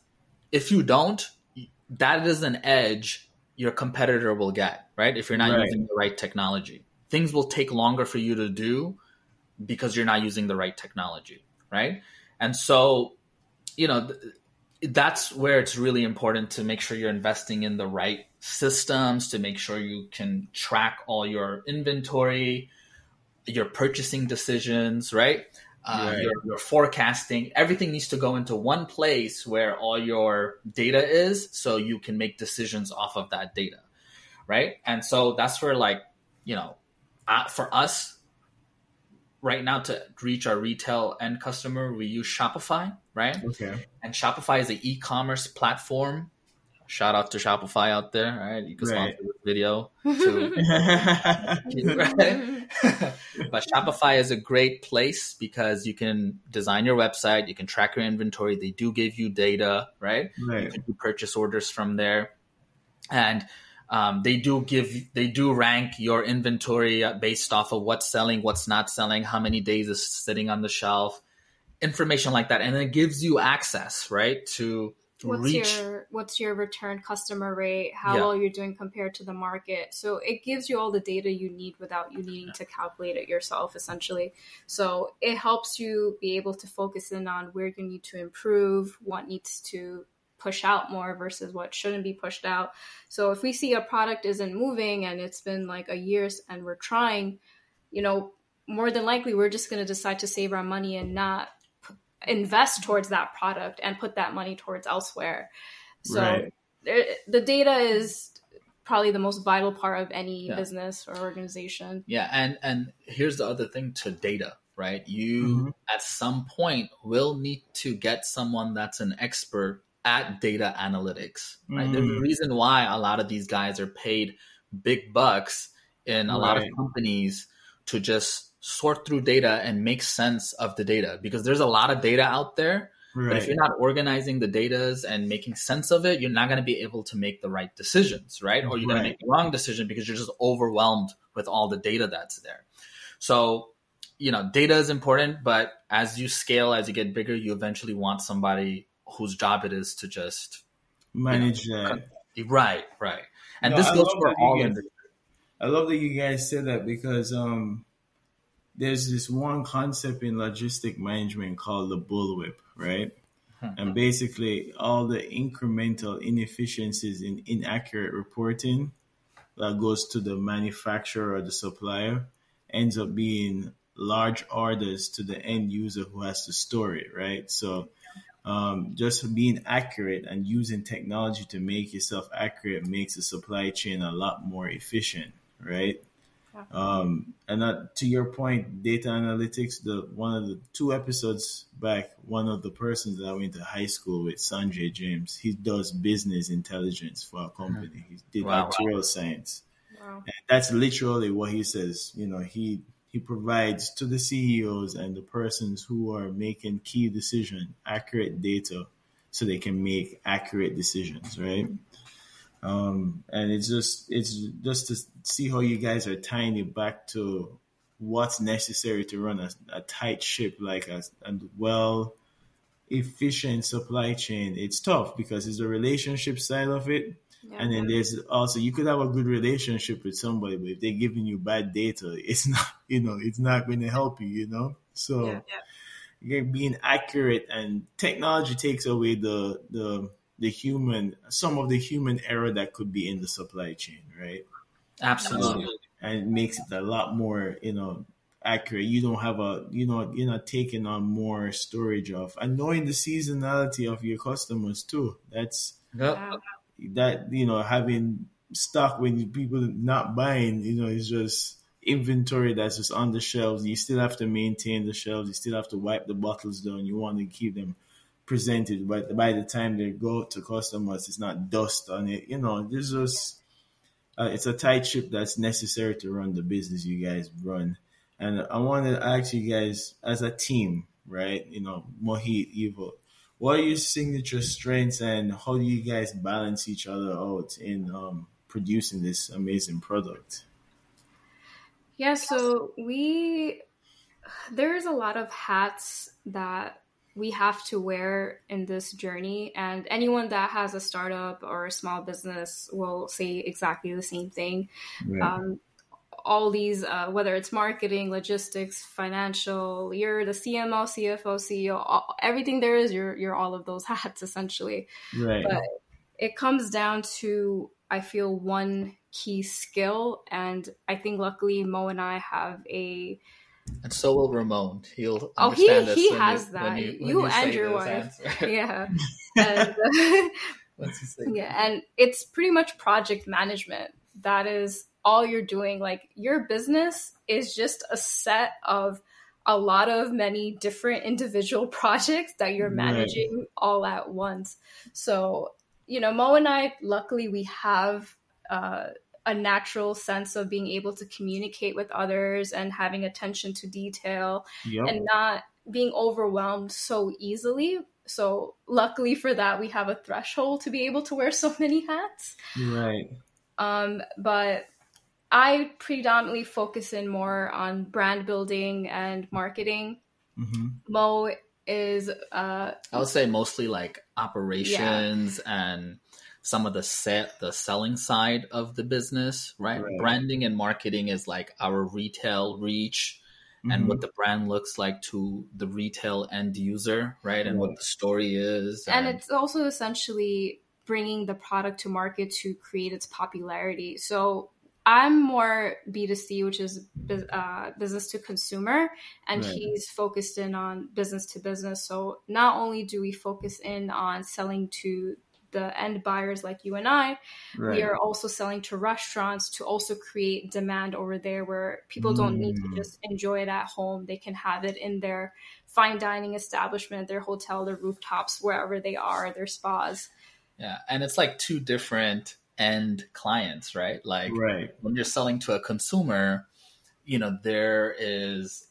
if you don't that is an edge your competitor will get right? If you're not Right. using the right technology. Things will take longer for you to do because you're not using the right technology right? And so you know th- that's where it's really important to make sure you're investing in the right systems to make sure you can track all your inventory your purchasing decisions right? Uh, Right. your, your forecasting. Everything needs to go into one place where all your data is so you can make decisions off of that data right? And so that's where like you know uh, for us right now to reach our retail end customer we use shopify right okay. and Shopify is an e-commerce platform. shout out to Shopify out there. right? you can Right. sponsor this video. To, right? but Shopify is a great place because you can design your website, you can track your inventory. They do give you data, right? right. You can do purchase orders from there, and um, they do give they do rank your inventory uh, based off of what's selling, what's not selling, how many days is sitting on the shelf, information like that, and it gives you access, right, to what's reach. your what's your return customer rate how Yeah. well you're doing compared to the market so it gives you all the data you need without you needing to calculate it yourself essentially so it helps you be able to focus in on where you need to improve what needs to push out more versus what shouldn't be pushed out so if we see a product isn't moving and it's been like a year and we're trying you know more than likely we're just going to decide to save our money and not invest towards that product and put that money towards elsewhere. So Right. there, the data is probably the most vital part of any Yeah. business or organization. Yeah, and and here's the other thing to data, right? You Mhm. at some point will need to get someone that's an expert at data analytics, right? There's a Mhm. reason why a lot of these guys are paid big bucks in a lot of companies to just sort through data and make sense of the data because there's a lot of data out there but if you're not organizing the datas and making sense of it, you're not going to be able to make the right decisions, right? Or you're going Right. to make the wrong decision because you're just overwhelmed with all the data that's there. So, you know, data is important, but as you scale, as you get bigger, you eventually want somebody whose job it is to just Manage that. right, right. And No, this I goes for all industries. I love that you guys said that because um, there's this one concept in logistic management called the bullwhip, right? And basically, all the incremental inefficiencies in inaccurate reporting that goes to the manufacturer or the supplier ends up being large orders to the end user who has to store it, right? So, um, just being accurate and using technology to make yourself accurate makes the supply chain a lot more efficient, right? Um, and that, to your point, data analytics. The one of the two episodes back, one of the persons that I went to high school with, Sanjay James, he does business intelligence for a company. He did Wow. actuarial science. Wow. And that's literally what he says. You know, he he provides to the CEOs and the persons who are making key decision accurate data so they can make accurate decisions, right? Um, and it's just it's just to see how you guys are tying it back to what's necessary to run a, a tight ship like a, a well efficient supply chain. It's tough because it's the relationship side of it. Yeah. And then there's also you could have a good relationship with somebody, but if they're giving you bad data, it's not you know it's not going to help you. You know, so Yeah. you're being accurate, and technology takes away the the the human some of the human error that could be in the supply chain, right? Absolutely. Um, and it makes it a lot more you know accurate. You don't have a you know you're not taking on more storage of and knowing the seasonality of your customers too. That's Yep. That you know having stock when people not buying you know it's just inventory that's just on the shelves you still have to maintain the shelves you still have to wipe the bottles down you want to keep them presented but by the time they go to customers it's not dust on it you know there's just uh, it's a tight ship that's necessary to run the business you guys run and i want to ask you guys as a team right you know mohit Eva what are your signature strengths and how do you guys balance each other out in um, producing this amazing product? Yeah, so we there's a lot of hats that we have to wear in this journey and anyone that has a startup or a small business will say exactly the same thing. Um, all these, uh, whether it's marketing, logistics, financial, you're the CMO, CFO, CEO, all, everything there is, you're you're all of those hats essentially. right. But it comes down to I feel one key skill, and I think luckily Mo and I have a And so will Ramon. He'll Oh, he- understand this he when has you, that. When you, when You you and your wife. answers. yeah, and, Once you say yeah, and it's pretty much project management. That is all you're doing. Like your business is just a set of a lot of many different individual projects that you're Right. managing all at once. So you know, Mo and I, luckily, we have uh, a natural sense of being able to communicate with others and having attention to detail Yep. and not being overwhelmed so easily. So, luckily for that, we have a threshold to be able to wear so many hats. right. Um, but I predominantly focus in more on brand building and marketing. hmm Mo is uh, I would say mostly like operations and some of the set the selling side of the business, right? Right. Branding and marketing is like our retail reach and Mhm. what the brand looks like to the retail end user, right? And what the story is. and it's also essentially bringing the product to market to create its popularity. So I'm more B2C, which is uh, business to consumer, and Right. he's focused in on business to business. So not only do we focus in on selling to the end buyers like you and I, right. we are also selling to restaurants to also create demand over there where people don't need to Mm. just enjoy it at home. They can have it in their fine dining establishment, their hotel, their rooftops, wherever they are, their spas. Yeah, and it's like two different end clients, right? Like right. when you're selling to a consumer, you know, there is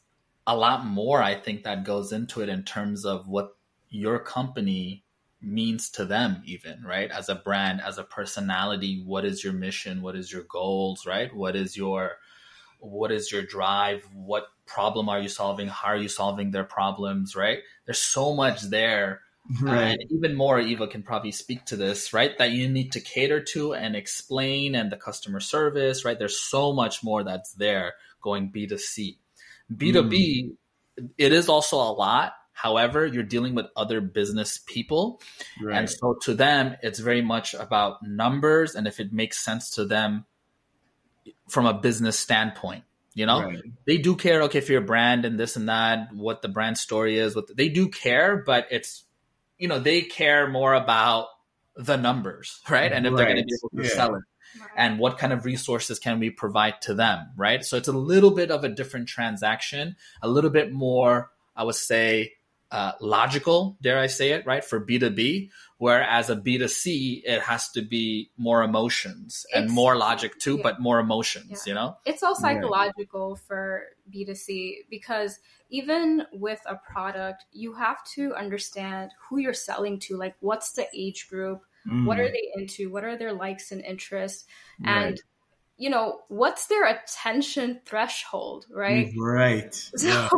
a lot more I think that goes into it in terms of what your company means to them even, right? As a brand, as a personality, what is your mission? What is your goals, right? What is your what is your drive? What problem are you solving? How are you solving their problems, right? There's so much there Right. and even more, Eva can probably speak to this, right? That you need to cater to and explain, and the customer service, right? There's so much more that's there going B2C. B2B, mm. it is also a lot. However, you're dealing with other business people. right. And so to them, it's very much about numbers and if it makes sense to them from a business standpoint. You know, Right. they do care. Okay, for your brand and this and that, what the brand story is, what the, they do care, but it's you know they care more about the numbers, right? And if they're going to be able to Yeah. sell it, and what kind of resources can we provide to them, right? So it's a little bit of a different transaction, a little bit more, I would say, uh, logical, dare I say it, right? For B2B, whereas a B2C, it has to be more emotions and It's- more logic too, yeah. but more emotions, Yeah. you know? It's all psychological for B2C because even with a product, you have to understand who you're selling to. Like, what's the age group? What are Mhm. they into? What are their likes and interests? Right. And, you know, what's their attention threshold, right? Right. So Yeah.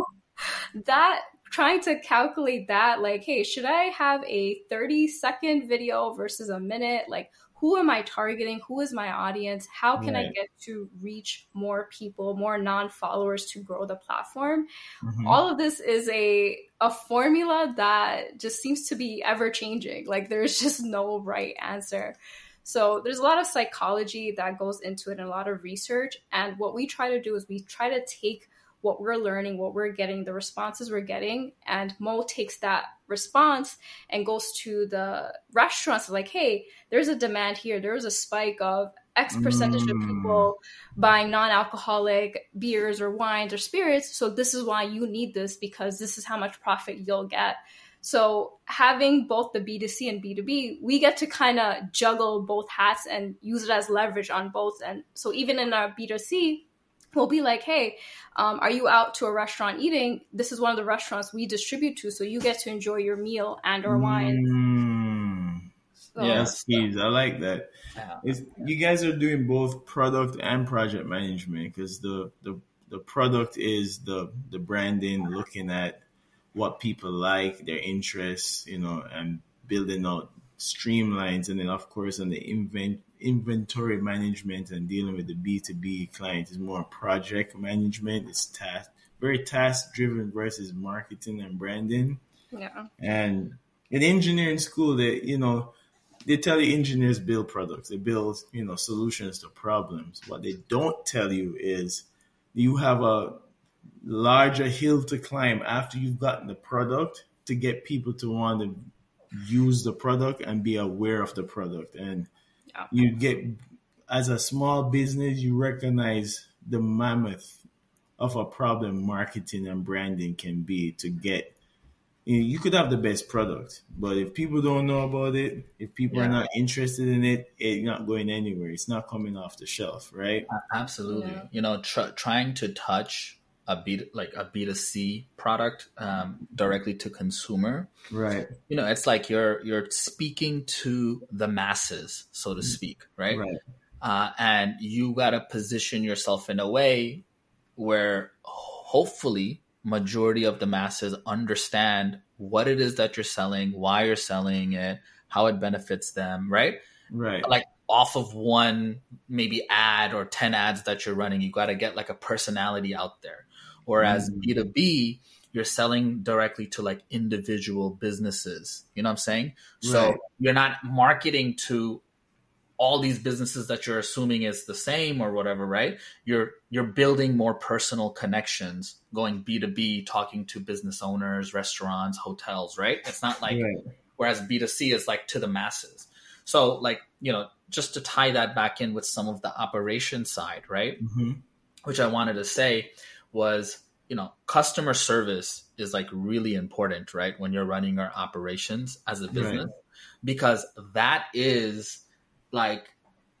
that trying to calculate that, like, hey, should I have a 30 second video versus a minute? Like, who am I targeting? Who is my audience? How can I get to reach more people, more non followers to grow the platform? Mhm. All of this is a a formula that just seems to be ever changing. Like there's just no right answer. So there's a lot of psychology that goes into it and a lot of research. And what we try to do is we try to take what we're learning, what we're getting, the responses we're getting, and Mo takes that response and goes to the restaurants like, hey, there's a demand here. There's a spike of X percentage of Mm. people buying non-alcoholic beers or wines or spirits. So this is why you need this because this is how much profit you'll get. So having both the B2C and B2B, we get to kind of juggle both hats and use it as leverage on both. And so even in our B2C, we'll be like, hey, um, are you out to a restaurant eating? This is one of the restaurants we distribute to, so you get to enjoy your meal and or wine. Mm. So, Yes, please. I like that. Yeah. It's, you guys are doing both product and project management because the, the the product is the the branding, looking at what people like, their interests, you know, and building out streamlines, and then of course on the invent inventory management and dealing with the B two B client is more project management. It's task very task driven versus marketing and branding. Yeah. And in engineering school, they you know they tell you engineers build products, they build you know solutions to problems. What they don't tell you is you have a larger hill to climb after you've gotten the product to get people to want to use the product and be aware of the product. And. You get as a small business, you recognize the mammoth of a problem marketing and branding can be to get you could have the best product, but if people don't know about it, if people yeah. are not interested in it, it's not going anywhere. It's not coming off the shelf, right? Absolutely. Yeah. You know, tr- trying to touch a B like a B two C product um, directly to consumer, right? You know, it's like you're you're speaking to the masses, so to speak, right? Right. Uh, and you got to position yourself in a way where hopefully majority of the masses understand what it is that you're selling, why you're selling it, how it benefits them, right? Right. Like off of one maybe ad or 10 ads that you're running, you got to get like a personality out there. Whereas mm. B2B, you're selling directly to like individual businesses. You know what I'm saying? So you're not marketing to all these businesses that you're assuming is the same or whatever, right? You're you're building more personal connections, going B2B, talking to business owners, restaurants, hotels, right? It's not like right. whereas B2C is like to the masses. So like, you know, just to tie that back in with some of the operation side, right? Mm-hmm. Which I wanted to say was, you know, customer service is like really important, right? When you're running your operations as a business right. because that is like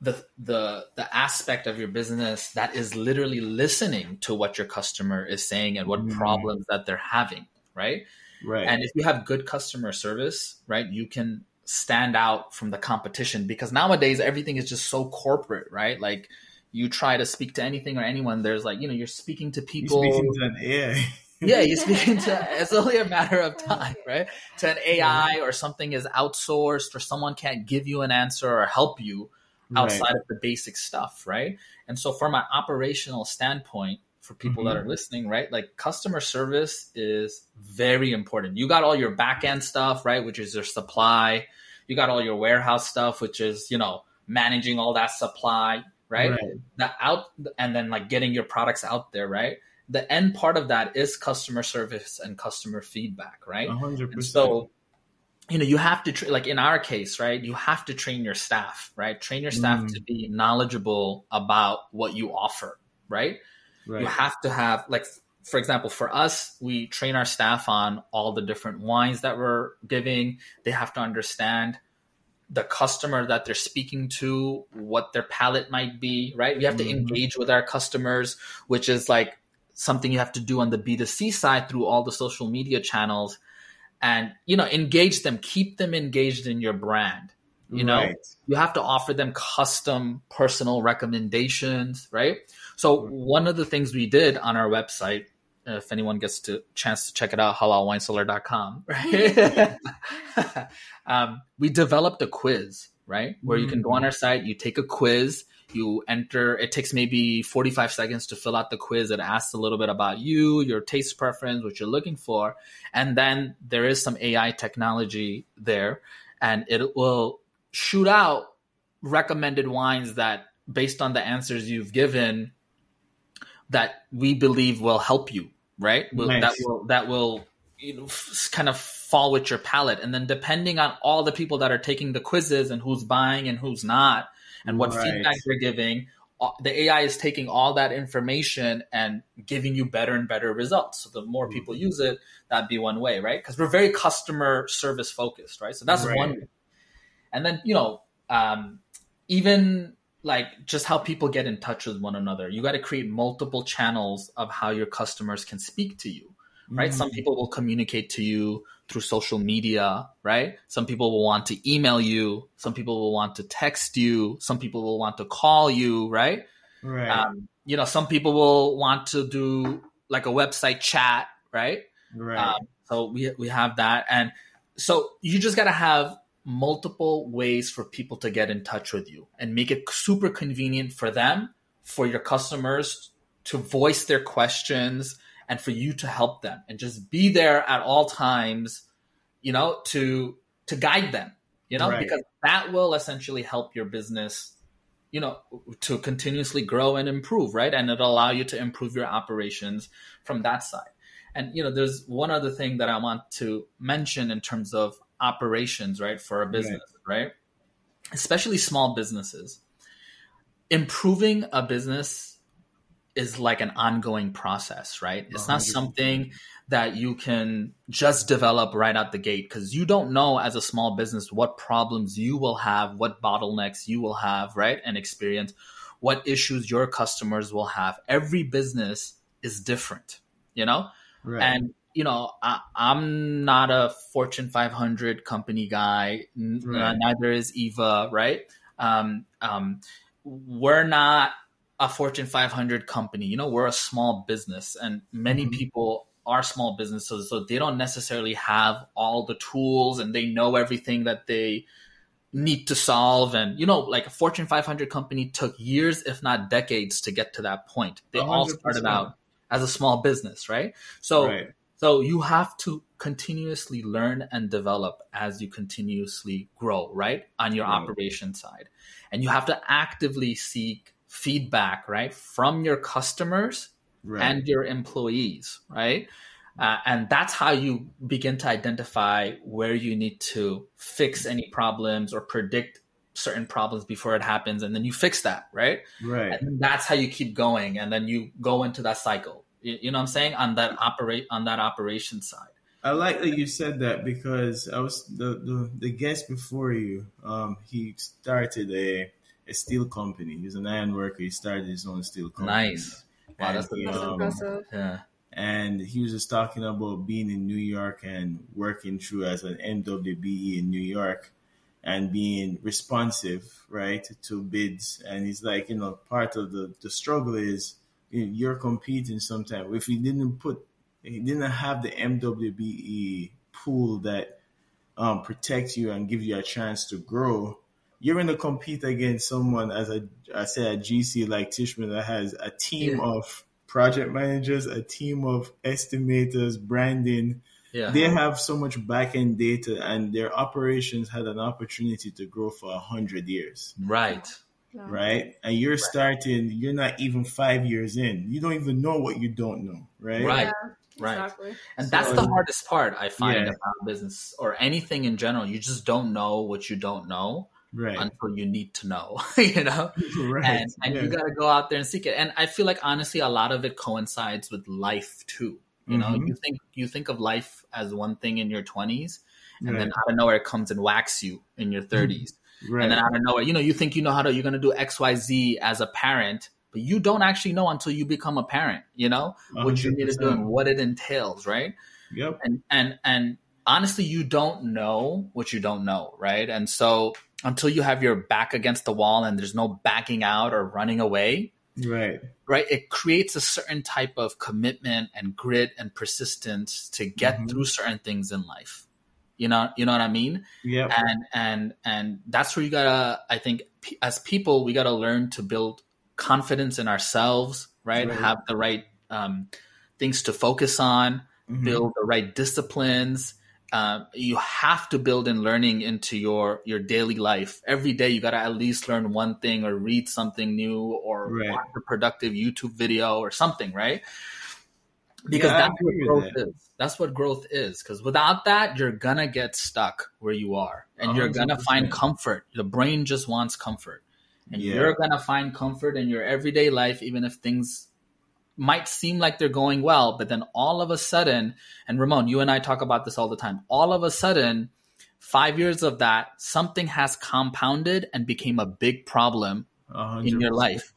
the the the aspect of your business that is literally listening to what your customer is saying and what mm. problems that they're having, right? Right. And if you have good customer service, right, you can stand out from the competition because nowadays everything is just so corporate, right? Like you try to speak to anything or anyone, there's like, you know, you're speaking to people. You're speaking to an AI. yeah, you're speaking to it's only a matter of time, right? To an AI or something is outsourced or someone can't give you an answer or help you outside right. of the basic stuff, right? And so from an operational standpoint, for people mm-hmm. that are listening, right? Like customer service is very important. You got all your back end stuff, right? Which is your supply. You got all your warehouse stuff, which is, you know, managing all that supply, right? right. The out and then like getting your products out there, right? the end part of that is customer service and customer feedback, right? 100%. And so, you know, you have to, tra- like in our case, right? You have to train your staff, right? Train your staff mm. to be knowledgeable about what you offer, right? right? You have to have, like, for example, for us, we train our staff on all the different wines that we're giving. They have to understand the customer that they're speaking to, what their palate might be, right? We have mm-hmm. to engage with our customers, which is like something you have to do on the B2C side through all the social media channels and you know engage them keep them engaged in your brand you know right. you have to offer them custom personal recommendations right so one of the things we did on our website if anyone gets to chance to check it out halalwinecellar.com right. Um, we developed a quiz right? Where you can go on mm. our site you take a quiz you enter it takes maybe 45 seconds to fill out the quiz. It asks a little bit about you your taste preference what you're looking for and then there is some ai technology there and it will shoot out recommended wines that based on the answers you've given that we believe will help you right nice. that will that will you know, kind of fall with your palate and then depending on all the people that are taking the quizzes and who's buying and who's not and what right. feedback you're giving uh, the AI is taking all that information and giving you better and better results. So the more people mm-hmm. use it, that'd be one way, right? Because we're very customer service focused, right? So that's right. one. Way. And then you know, um, even like just how people get in touch with one another. You got to create multiple channels of how your customers can speak to you, right? Mm-hmm. Some people will communicate to you through social media, right? Some people will want to email you. Some people will want to text you. Some people will want to call you, right? Right. Um, you know, some people will want to do like a website chat, right? Right. Um, so we we have that, and so you just got to have multiple ways for people to get in touch with you and make it super convenient for them, for your customers to voice their questions and for you to help them and just be there at all times, you know, to to guide them, you know, right. because that will essentially help your business, you know, to continuously grow and improve, right? And it'll allow you to improve your operations from that side. And you know, there's one other thing that I want to mention in terms of operations, right, for a business, right? right? Especially small businesses. Improving a business is like an ongoing process, right? It's not 100%. something that you can just develop right out the gate because you don't know as a small business what problems you will have, what bottlenecks you will have, right? And experience what issues your customers will have. Every business is different, you know? Right. And you know, I, I'm not a Fortune 500 company guy. N- uh, Right. neither is Eva, right? Um, um, we're not a Fortune 500 company. You know, we're a small business, and many Mhm. people are small businesses, so they don't necessarily have all the tools and they know everything that they need to solve. And you know, like a Fortune 500 company took years, if not decades, to get to that point. They all 100%. started out as a small business, right? So right. So you have to continuously learn and develop as you continuously grow, right? On your operation side. And you have to actively seek feedback, right? From your customers Right. and your employees, right? Uh, and that's how you begin to identify where you need to fix any problems or predict certain problems before it happens. And then you fix that, right? right. and that's how you keep going and then you go into that cycle you, you know what i'm saying on that operate on that operation side I like that you said that because I was the the, the guest before you. Um, he started a a steel company. He's an iron worker. He started his own steel company. nice wow And that's he, That's um, impressive. yeah and he was just talking about being in New York and working through as an MWBE in New York and being responsive, right, to bids. And he's like, you know, part of the, the struggle is you know, you're competing sometimes. If you didn't put, he didn't have the MWBE pool that um, protects you and gives you a chance to grow, you're going to compete against someone, as I, I said, a GC like Tishman that has a team Yeah. of project managers, a team of estimators, branding. yeah They have so much back end data, and their operations had an opportunity to grow for a hundred years, right No. right? And you're starting, you're not even five years in. You don't even know what you don't know, right? Right. Yeah, right Exactly. and So- that's the hardest part i find Yeah. about business or anything in general you just don't know what you don't know Right. until you need to know you know right. and, and yeah. you got to go out there and seek it and i feel like honestly a lot of it coincides with life too you know Mhm. you think you think of life as one thing in your 20s and right. then out of nowhere it comes and whacks you in your 30s right. and then out of nowhere you know you think you know how to you're going to do xyz as a parent but you don't actually know until you become a parent you know what you need to do and what it entails right Yep. and and and honestly you don't know what you don't know right and so until you have your back against the wall and there's no backing out or running away Right. right it creates a certain type of commitment and grit and persistence to get Mhm. through certain things in life you know you know what i mean Yeah. and and and that's where you gotta i think p- as people we gotta learn to build confidence in ourselves right, Right. have the right um, things to focus on Mhm. build the right disciplines um, you have to build in learning into your your daily life every day you got to at least learn one thing or read something new or Right. watch a productive youtube video or something right because Yeah, that's what growth that. is. That's what growth is. Because without that you're gonna get stuck where you are and you're gonna find comfort. The brain just wants comfort. And Yeah. you're gonna find comfort in your everyday life even if things might seem like they're going well but then all of a sudden and ramon you and i talk about this all the time. All of a sudden five years of that something has compounded and became a big problem A hundred in your life.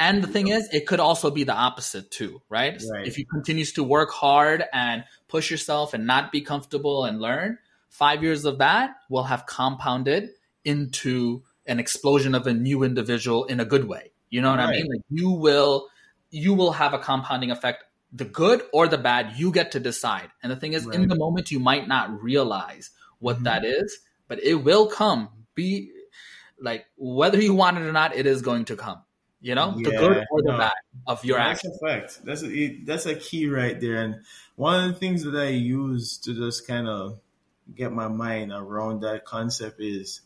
And the thing is, it could also be the opposite too, right? Right. If you continues to work hard and push yourself and not be comfortable and learn, five years of that will have compounded into an explosion of a new individual in a good way. You know what I mean? Like you will, you will have a compounding effect, the good or the bad. You get to decide. And the thing is, in the moment, you might not realize what Mhm. that is, but it will come. Be like whether you want it or not, it is going to come. You know, the good or the no. bad of your that's action. a fact. That's a that's a key right there. And one of the things that I use to just kind of get my mind around that concept is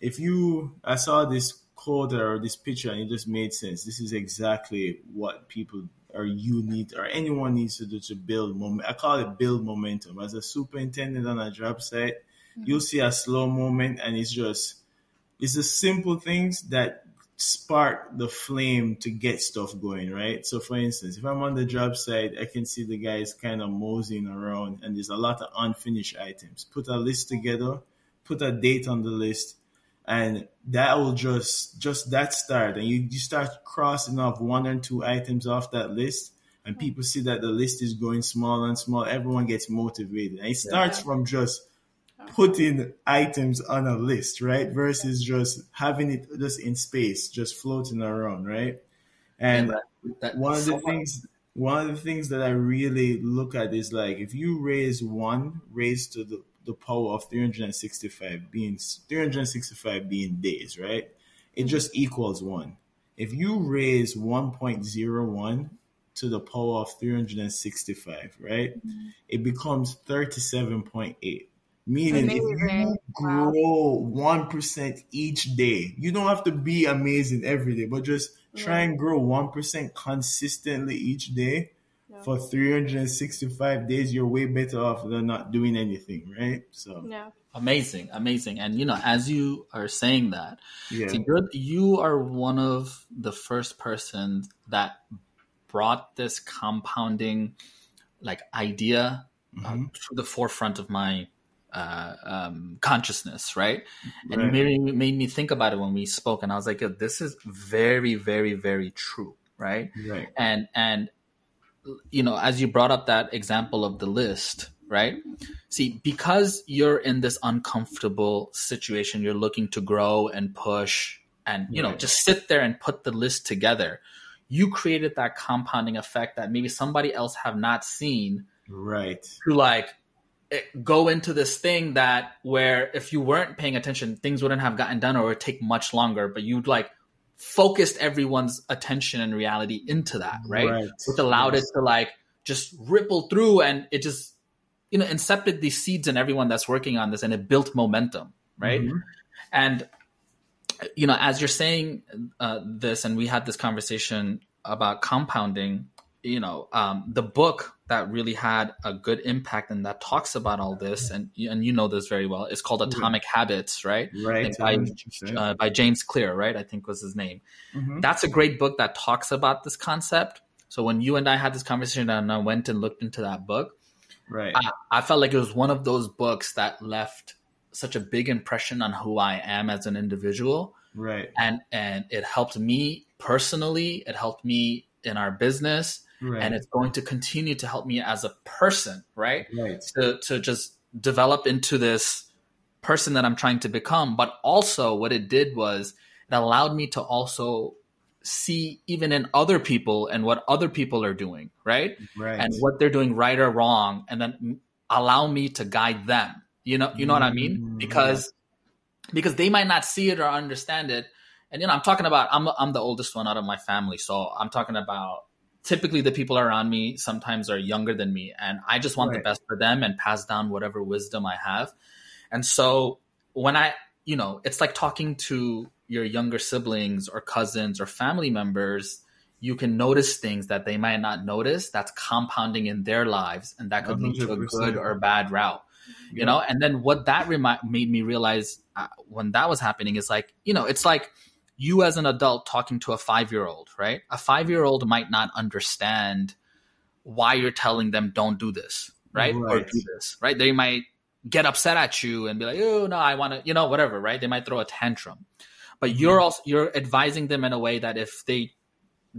if you I saw this quote or this picture and it just made sense. This is exactly what people or you need or anyone needs to do to build moment. I call it build momentum. As a superintendent on a job site, you'll mm-hmm. see a slow moment and it's just it's the simple things that spark the flame to get stuff going, right? So, for instance, if I'm on the job site, I can see the guys kind of moseying around, and there's a lot of unfinished items. Put a list together, put a date on the list, and that will just just that start, and you you start crossing off one or two items off that list. And people see that the list is going small and small. Everyone gets motivated. And it starts from just putting items on a list, right? Versus just having it just in space, just floating around, right? And that- that- one of the so- things one of the things that I really look at is like if you raise one raised to the, the power of 365 being 365 being days, right? It mm-hmm. just equals one. If you raise 1.01 to the power of 365, right? Mm-hmm. It becomes 37.8. Meaning if you grow one percent each day, you don't have to be amazing every day, but just try and grow one percent consistently each day Yeah. for 365 days. You're way better off than not doing anything, right? So Yeah. Amazing, amazing. And you know, as you are saying that, yeah, See, you're, you are one of the first persons that brought this compounding like idea uh, Mhm. to the forefront of my uh, um, consciousness, right? And you Right. made, me- made me think about it when we spoke, and I was like, "Yo, "This is very, very, very true." Right? right, and and you know as you brought up that example of the list right see because you're in this uncomfortable situation you're looking to grow and push and you know just sit there and put the list together you created that compounding effect that maybe somebody else have not seen right, to like it- go into this thing that where if you weren't paying attention things wouldn't have gotten done or take much longer but you'd like focused everyone's attention and reality into that right, Right. which allowed Yes. it to like just ripple through and it just you know incepted these seeds in everyone that's working on this and it built momentum right Mhm. and you know as you're saying uh, this and we had this conversation about compounding you know um, the book that really had a good impact and that talks about all this and and you know this very well it's called atomic habits right? Right, by, uh, by james clear right i think was his name. Mhm. that's a great book that talks about this concept. So when you and i had this conversation and i went and looked into that book right, I, I felt like it was one of those books that left such a big impression on who I am as an individual, right, and and it helped me personally. It helped me in our business, right, and it's going to continue to help me as a person, right? right, To to just develop into this person that I'm trying to become. But also, what it did was it allowed me to also see even in other people and what other people are doing, right? right, and what they're doing right or wrong and then allow me to guide them. You know you know what i mean? Mm, because because they might not see it or understand it. And you know i'm talking about i'm i'm the oldest one out of my family so i'm talking about typically the people around me sometimes are younger than me and i just want the best for them and pass down whatever wisdom i have. And so when i you know it's like talking to your younger siblings or cousins or family members you can notice things that they might not notice that's compounding in their lives and that could lead to a good or bad route you Yeah. know? And then what that remi- made me realize uh, when that was happening is like you know it's like you as an adult talking to a five year old right? A five year old might not understand why you're telling them don't do this right, or do this right? They might get upset at you and be like oh no i want to you know whatever right? They might throw a tantrum. But Mm-hmm. you're also you're advising them in a way that if they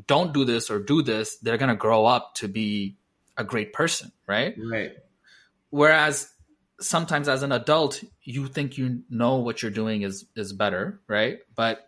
don't do this or do this they're going to grow up to be a great person right? Right, whereas sometimes as an adult you think you know what you're doing is is better right? But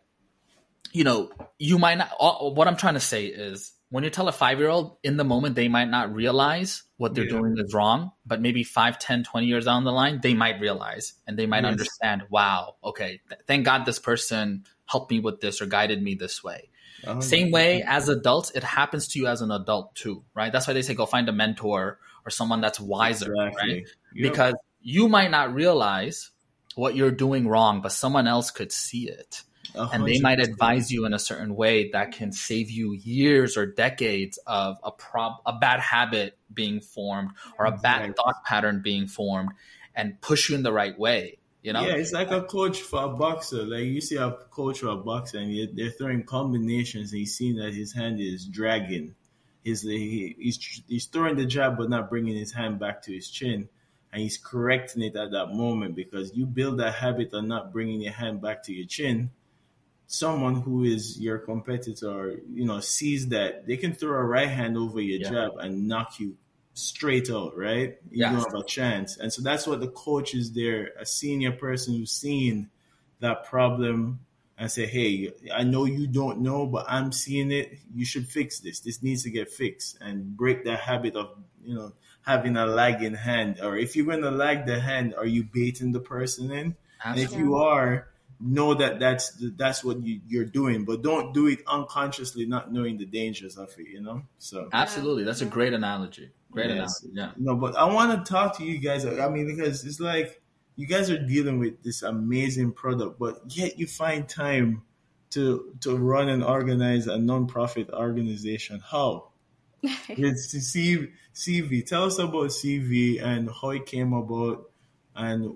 you know you might not all, what i'm trying to say is when you tell a five year old in the moment they might not realize what they're Yeah. doing is wrong but maybe 5 10 20 years down the line they might realize and they might Yes. understand wow okay th- thank god this person helped me with this or guided me this way Uh-huh. same way as adults, it happens to you as an adult too, right? That's why they say go find a mentor or someone that's wiser, right? Yep. Because you might not realize what you're doing wrong, but someone else could see it. And they might advise you in a certain way that can save you years or decades of a prob a bad habit being formed or a bad Right. thought pattern being formed and push you in the right way. You know? Yeah, it's like a coach for a boxer. Like you see a coach for a boxer, and they're throwing combinations, and he's seeing that his hand is dragging. He's he's he's throwing the jab, but not bringing his hand back to his chin, and he's correcting it at that moment because you build that habit of not bringing your hand back to your chin. Someone who is your competitor, you know, sees that they can throw a right hand over your Yeah. jab and knock you straight out, right? You Yes. don't have a chance. And so that's what the coach is there, a senior person who's seen that problem and say, Hey, I know you don't know, but I'm seeing it. You should fix this. This needs to get fixed and break that habit of, you know, having a lagging hand. Or if you're going to lag the hand, are you baiting the person in? And if you are, know that that's that's what you, you're doing, but don't do it unconsciously, not knowing the dangers of it. You know. So Absolutely. That's a great analogy. Great Yes. analogy. Yeah. no, but I want to talk to you guys. I mean, because it's like you guys are dealing with this amazing product, but yet you find time to to run and organize a non-profit organization. How? It's to see CV. Tell us about CV and how it came about, and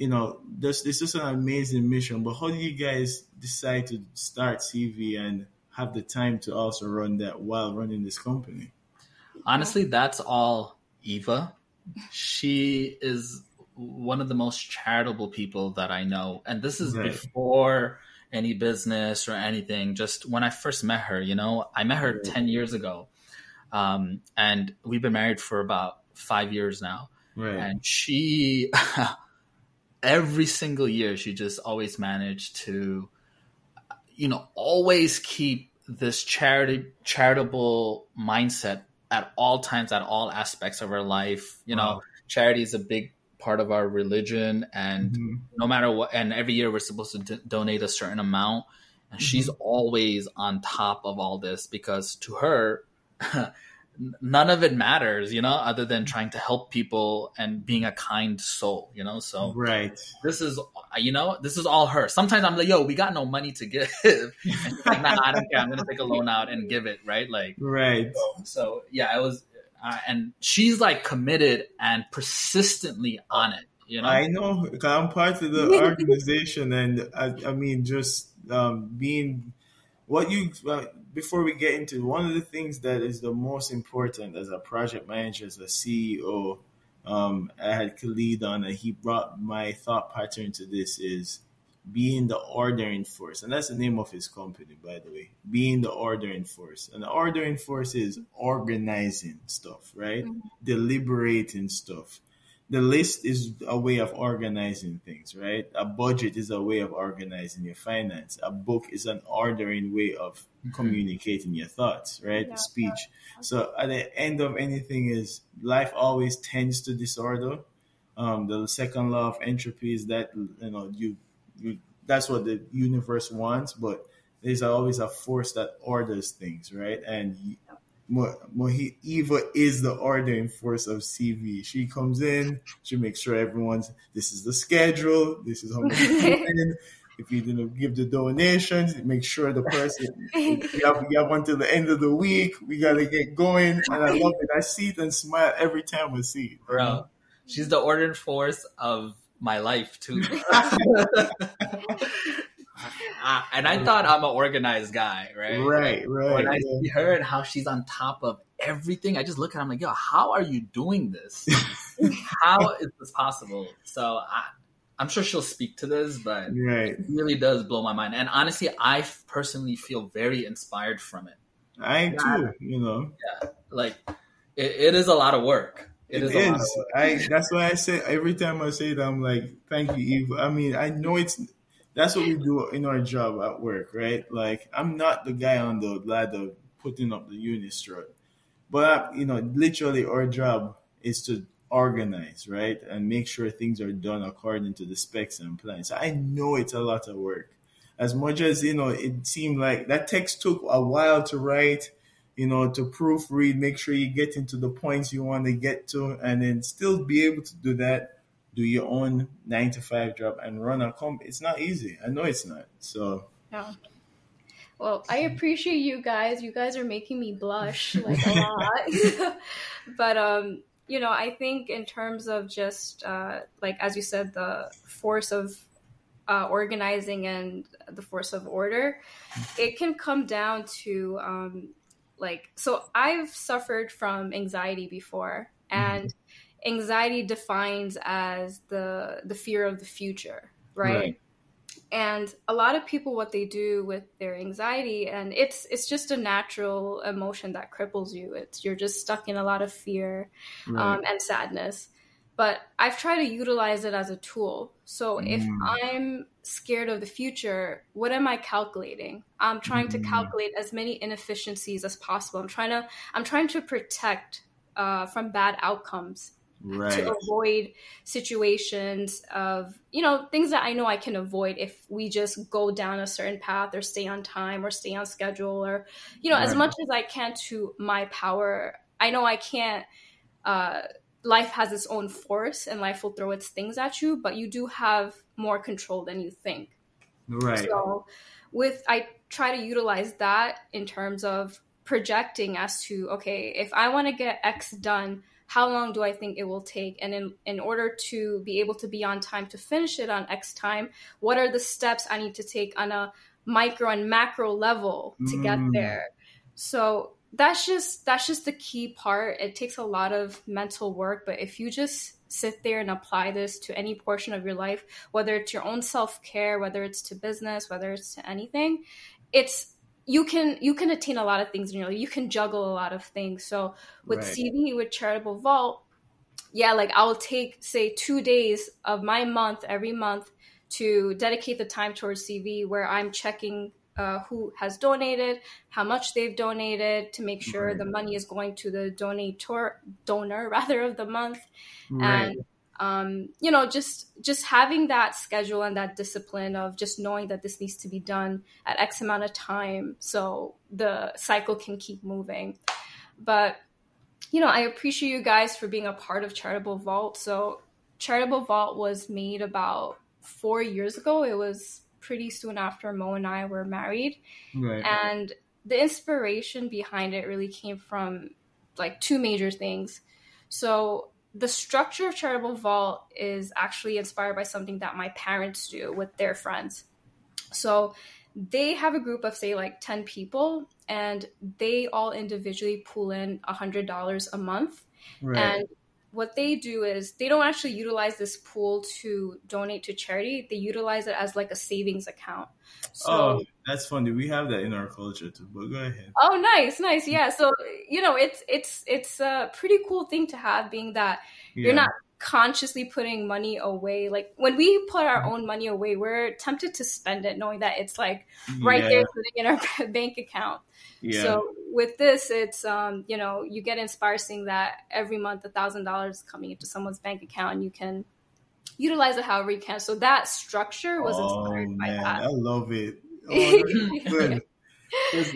you know, this this is an amazing mission. But how did you guys decide to start CV and have the time to also run that while running this company? Honestly, that's all Eva. She is one of the most charitable people that I know. And this is Right. before any business or anything. Just when I first met her, you know, I met her Right. 10 years ago. Um, and we've been married for about five years now. Right. And she, every single year, she just always managed to, you know, always keep this charity, charitable mindset at all times, at all aspects of her life. You know, Wow. charity is a big part of our religion, and Mhm. no matter what, and every year we're supposed to d- donate a certain amount. And she's always on top of all this because to her, none of it matters, you know, other than trying to help people and being a kind soul, you know. So Right. this is, you know, this is all her. Sometimes I'm like, yo, we got no money to give. And like, nah, I don't care. I'm gonna take a loan out and give it, right? Like, Right. so yeah, it was, uh, and she's like committed and persistently on it, you know. I know 'cause I'm part of the organization, and I, I mean, just um, being what you uh, before we get into one of the things that is the most important as a project manager, as a CEO. Um, I had Khalid on, and he brought my thought pattern to this is being the ordering force, and that's the name of his company, by the way. Being the ordering force, and the ordering force is organizing stuff, right? Deliberating stuff the list is a way of organizing things, right? A budget is a way of organizing your finance. A book is an ordering way of communicating your thoughts, right? Yeah. The speech. So at the end of anything is life always tends to disorder. Um, the second law of entropy is that you know you you that's what the universe wants, but there's always a force that orders things, right? And you, Mo- Mohi- Eva is the ordering force of CV. She comes in, she makes sure everyone's. This is the schedule. This is how much. you put. If you didn't give the donations, make sure the person. We have, we have until the end of the week. We gotta get going, and I love it. I see it and smile every time I see it. bro. She's the ordering force of my life too. Uh, and I thought I'm an organized guy, right? Right, right. When I yeah. see her and how she's on top of everything, I just look at her. I'm like, yo, how are you doing this? how is this possible? So I, I'm sure she'll speak to this, but Right. it really does blow my mind. And honestly, I personally feel very inspired from it. I too, you know. Yeah, Like, it, it is a lot of work. It is is. a lot of work. I. That's why I say every time I say that, I'm like, "Thank you, Eve." I mean, I know it's. That's what we do in our job at work, right? Like, I'm not the guy on the ladder putting up the unit unistrut, but you know, literally, our job is to organize, right, and make sure things are done according to the specs and plans. I know it's a lot of work. As much as you know, it seemed like that text took a while to write you know, to proofread, make sure you get into the points you want to get to, and then still be able to do that, do your own nine to five job and run a company. It's not easy. I know it's not. So, Yeah. Well, I appreciate you guys. You guys are making me blush like a lot. but um you know, I think in terms of just uh, like as you said, the force of uh, organizing and the force of order, it can come down to um, like so. I've suffered from anxiety before, and mm-hmm. Anxiety defines as the the fear of the future, right? right? and a lot of people what they do with their anxiety and it's it's just a natural emotion that cripples you it's you're just stuck in a lot of fear right. um, and sadness but i've tried to utilize it as a tool so mm. if i'm scared of the future what am i calculating i'm trying mm. to calculate as many inefficiencies as possible i'm trying to i'm trying to protect uh, from bad outcomes right. to avoid situations of you know things that i know i can avoid if we just go down a certain path or stay on time or stay on schedule or you know right. as much as i can to my power i know i can't uh, life has its own force and life will throw its things at you but you do have more control than you think right so with i try to utilize that in terms of projecting as to okay if i want to get x done how long do I think it will take? And in, in order to be able to be on time to finish it on X time, what are the steps I need to take on a micro and macro level to mm. get there? So that's just that's just the key part. It takes a lot of mental work, but if you just sit there and apply this to any portion of your life, whether it's your own self-care, whether it's to business, whether it's to anything, it's you can you can attain a lot of things in your life. You can juggle a lot of things. So with right. CV with Charitable Vault, yeah, like I'll take say two days of my month every month to dedicate the time towards CV where I'm checking uh, who has donated, how much they've donated to make sure right. the money is going to the donator donor rather of the month, right. and um, you know just just having that schedule and that discipline of just knowing that this needs to be done at x amount of time so the cycle can keep moving. But you know i appreciate you guys for being a part of charitable vault. So charitable vault was made about four years ago. It was pretty soon after mo and i were married. Right. and the inspiration behind it really came from like two major things. So the structure of Charitable Vault is actually inspired by something that my parents do with their friends. So they have a group of say like 10 people and they all individually pull in $100 a month. Right. And what they do is they don't actually utilize this pool to donate to charity. They utilize it as like a savings account. So, oh, that's funny. We have that in our culture too. But go ahead. Oh, nice, nice. Yeah. So you know, it's it's it's a pretty cool thing to have, being that yeah. you're not consciously putting money away. Like when we put our own money away, we're tempted to spend it, knowing that it's like right yeah. there sitting in our bank account. Yeah. So with this, it's um, you know, you get inspired seeing that every month a thousand dollars coming into someone's bank account, and you can utilize it however you can. So that structure was oh, inspired by man, that. I love it.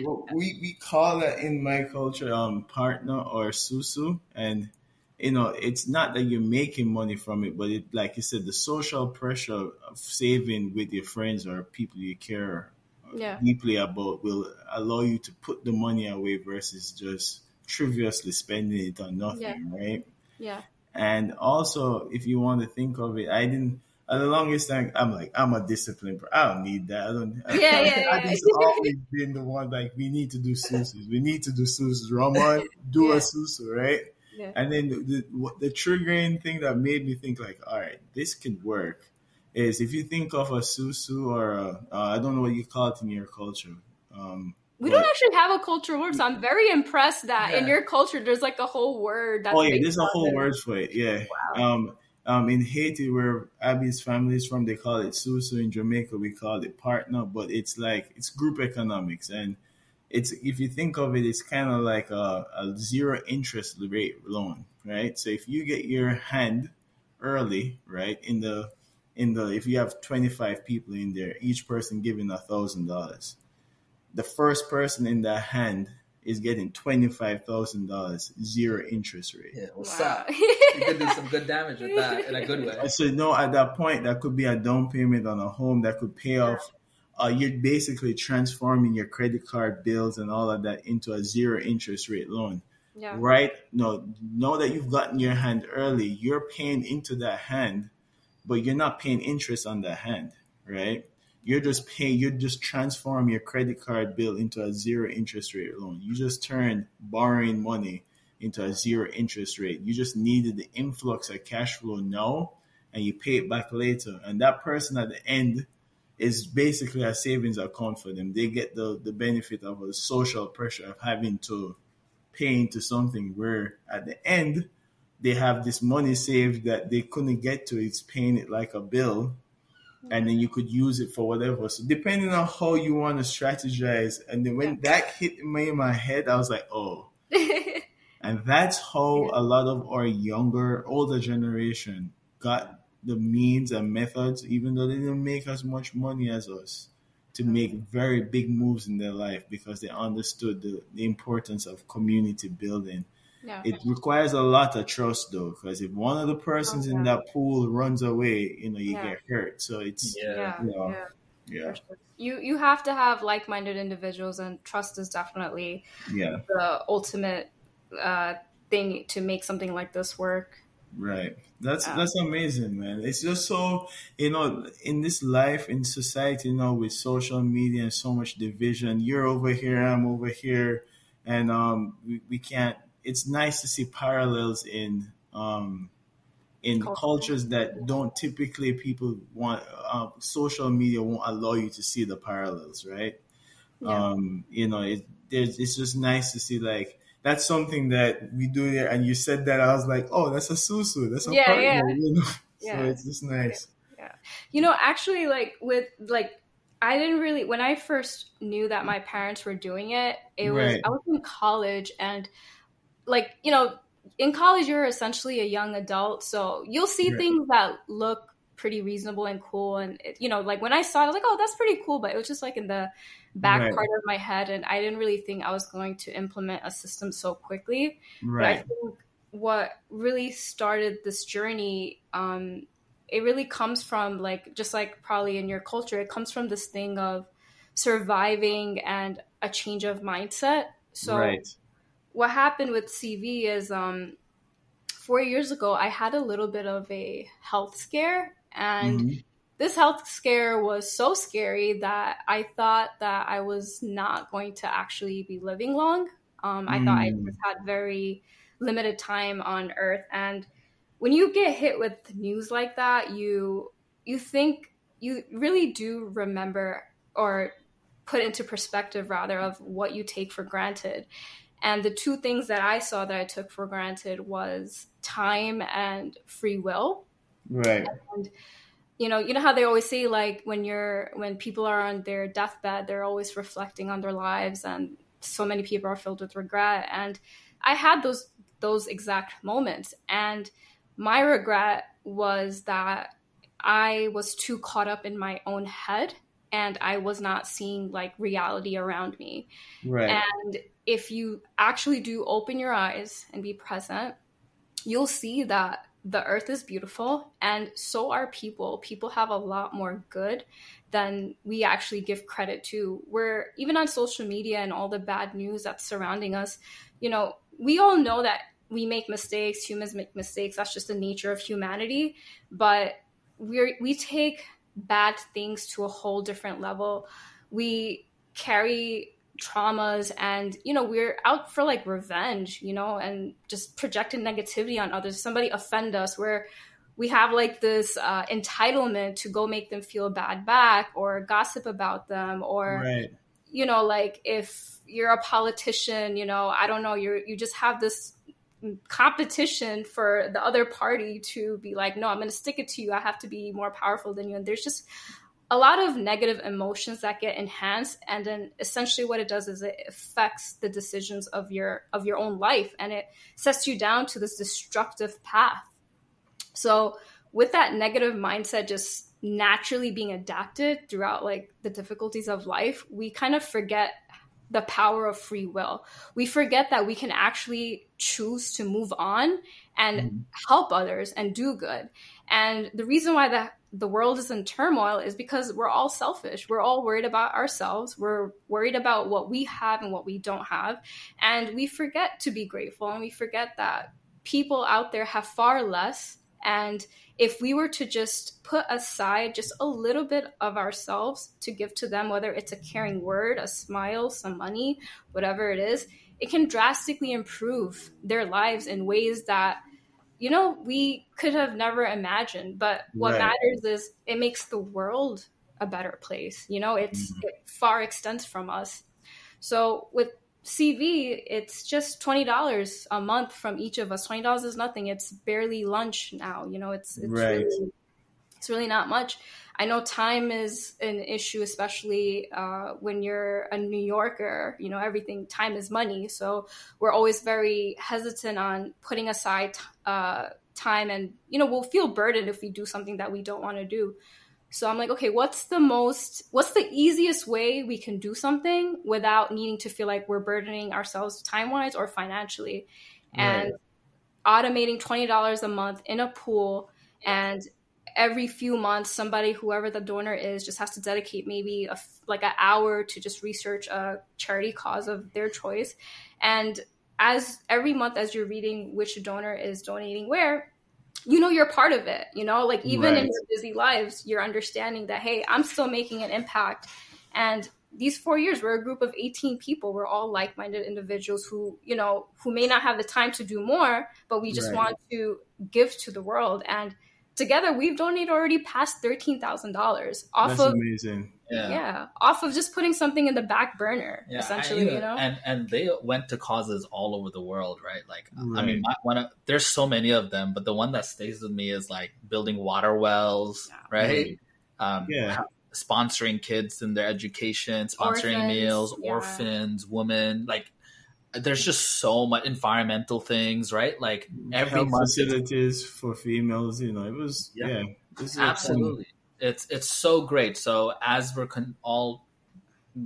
Oh, we we call that in my culture um partner or susu, and you know it's not that you're making money from it, but it like you said, the social pressure of saving with your friends or people you care yeah. deeply about will allow you to put the money away versus just triviously spending it on nothing, yeah. right? Yeah. And also, if you want to think of it, I didn't. At the longest time, I'm like, I'm a disciplined. I don't need that. I don't. Yeah, yeah, I, yeah. just always been the one like, we need to do susus. We need to do susus. Ramon, do yeah. a susu, right? Yeah. And then the, the, the triggering thing that made me think like, all right, this could work is if you think of a susu or a, uh, I don't know what you call it in your culture. Um, we but, don't actually have a culture word, so I'm very impressed that yeah. in your culture there's like a whole word. That's oh yeah, there's a whole it. word for it. Yeah. Wow. Um, um, in Haiti, where Abby's family is from, they call it susu. In Jamaica, we call it partner, but it's like it's group economics, and it's if you think of it, it's kind of like a, a zero interest rate loan, right? So if you get your hand early, right, in the in the if you have 25 people in there each person giving a thousand dollars the first person in that hand is getting $25,000 zero interest rate. Yeah, what's wow. up? you could do some good damage with that in a good way. So, no, at that point, that could be a down payment on a home that could pay yeah. off. Uh, you're basically transforming your credit card bills and all of that into a zero interest rate loan. Yeah. right? No, know that you've gotten your hand early. You're paying into that hand, but you're not paying interest on that hand, right? You're just paying. You just transform your credit card bill into a zero interest rate loan. You just turn borrowing money into a zero interest rate. You just needed the influx of cash flow now, and you pay it back later. And that person at the end is basically a savings account for them. They get the the benefit of a social pressure of having to pay into something where at the end they have this money saved that they couldn't get to. It's paying it like a bill. And then you could use it for whatever. So depending on how you want to strategize, and then when that hit me in my head, I was like, "Oh, and that's how a lot of our younger, older generation got the means and methods, even though they didn't make as much money as us, to make very big moves in their life because they understood the, the importance of community building. yeah. It requires a lot of trust though, because if one of the persons in yeah. that pool runs away, you know, you Yeah. get hurt. So it's Yeah. yeah. Yeah. yeah. yeah, You you have to have like minded individuals, and trust is definitely yeah, the ultimate uh, thing to make something like this work. Right. That's Yeah. that's amazing, man. It's just so you know, in this life, in society, you know, with social media and so much division, you're over here, I'm over here, and um, we, we can't. It's nice to see parallels in um, in Culture. cultures that don't typically people want. Uh, social media won't allow you to see the parallels, right? Yeah. um you know it there's it's just nice to see like that's something that we do here and you said that i was like oh that's a susu that's a Yeah, partner yeah. you know Yeah. so it's just nice Yeah. You know, actually, like with like, I didn't really when I first knew that my parents were doing it. It was Right. I was in college, and like you know, in college you're essentially a young adult, so you'll see Right. things that look pretty reasonable and cool, and it, you know, like when I saw it, I was like, oh, that's pretty cool, but it was just like in the back Right. part of my head, and I didn't really think I was going to implement a system so quickly. But I think what really started this journey, um, it really comes from like just like probably in your culture, it comes from this thing of surviving and a change of mindset. So right what happened with CV is um, four years ago, I had a little bit of a health scare, and Mhm. This health scare was so scary that I thought that I was not going to actually be living long. Um, I thought I Mm. just had very limited time on Earth, and when you get hit with news like that, you you think you really do remember or put into perspective rather of what you take for granted. And the two things that I saw that I took for granted was time and free will right you know you know how they always say like when you're when people are on their deathbed they're always reflecting on their lives and so many people are filled with regret. And i had those those exact moments. And my regret was that i was too caught up in my own head and i was not seeing like reality around me. Right. And if you actually do open your eyes and be present, you'll see that the earth is beautiful and so are people. People have a lot more good than we actually give credit to. We're even on social media and all the bad news that's surrounding us, you know, we all know that we make mistakes, humans make mistakes. That's just the nature of humanity. But we're we take bad things to a whole different level. We carry traumas and you know we're out for like revenge you know and just projecting negativity on others. Somebody offend us where we have like this uh, entitlement to go make them feel bad back or gossip about them or right. you know like if you're a politician you know i don't know you're you just have this competition for the other party to be like no i'm going to stick it to you. I have to be more powerful than you. And there's just a lot of negative emotions that get enhanced and then essentially what it does is it affects the decisions of your of your own life and it sets you down to this destructive path. So with that negative mindset just naturally being adapted throughout like the difficulties of life we kind of forget the power of free will. We forget that we can actually choose to move on and Mhm. help others and do good. And the reason why that the world is in turmoil is because we're all selfish. We're all worried about ourselves. We're worried about what we have and what we don't have. And we forget to be grateful and we forget that people out there have far less. And if we were to just put aside just a little bit of ourselves to give to them, whether it's a caring word, a smile, some money, whatever it is, it can drastically improve their lives in ways that you know we could have never imagined but what right. matters is it makes the world a better place you know it's mm-hmm. it far extends from us so with cv it's just $20 a month from each of us $20 is nothing it's barely lunch now you know it's it's right. really it's really not much I know time is an issue, especially uh, when you're a New Yorker. You know, everything time is money, so we're always very hesitant on putting aside uh, time, and you know, we'll feel burdened if we do something that we don't want to do. So I'm like, okay, what's the most, what's the easiest way we can do something without needing to feel like we're burdening ourselves time wise or financially? Right. And automating $20 a month in a pool and every few months somebody whoever the donor is just has to dedicate maybe a, like an hour to just research a charity cause of their choice. And as every month as you're reading which donor is donating where you know you're part of it you know? Like even right. in your busy lives you're understanding that hey i'm still making an impact. And these four years we're a group of 18 people. We're all like-minded individuals who you know who may not have the time to do more but we just right. want to give to the world. And together we've donated already past thirteen thousand dollars off That's of amazing. Yeah. yeah, off of just putting something in the back burner, yeah, essentially. I, you, know, and and they went to causes all over the world, right? Like, right. I mean, my, one of, there's so many of them, but the one that stays with me is like building water wells, yeah. right? Um, yeah. Sponsoring kids in their education, sponsoring orphans, meals, yeah. orphans, women, like there's just so much environmental things, right? Like every Health month, facilities for females. You know, it was yeah, yeah absolutely. It's it's so great. So as we're con- all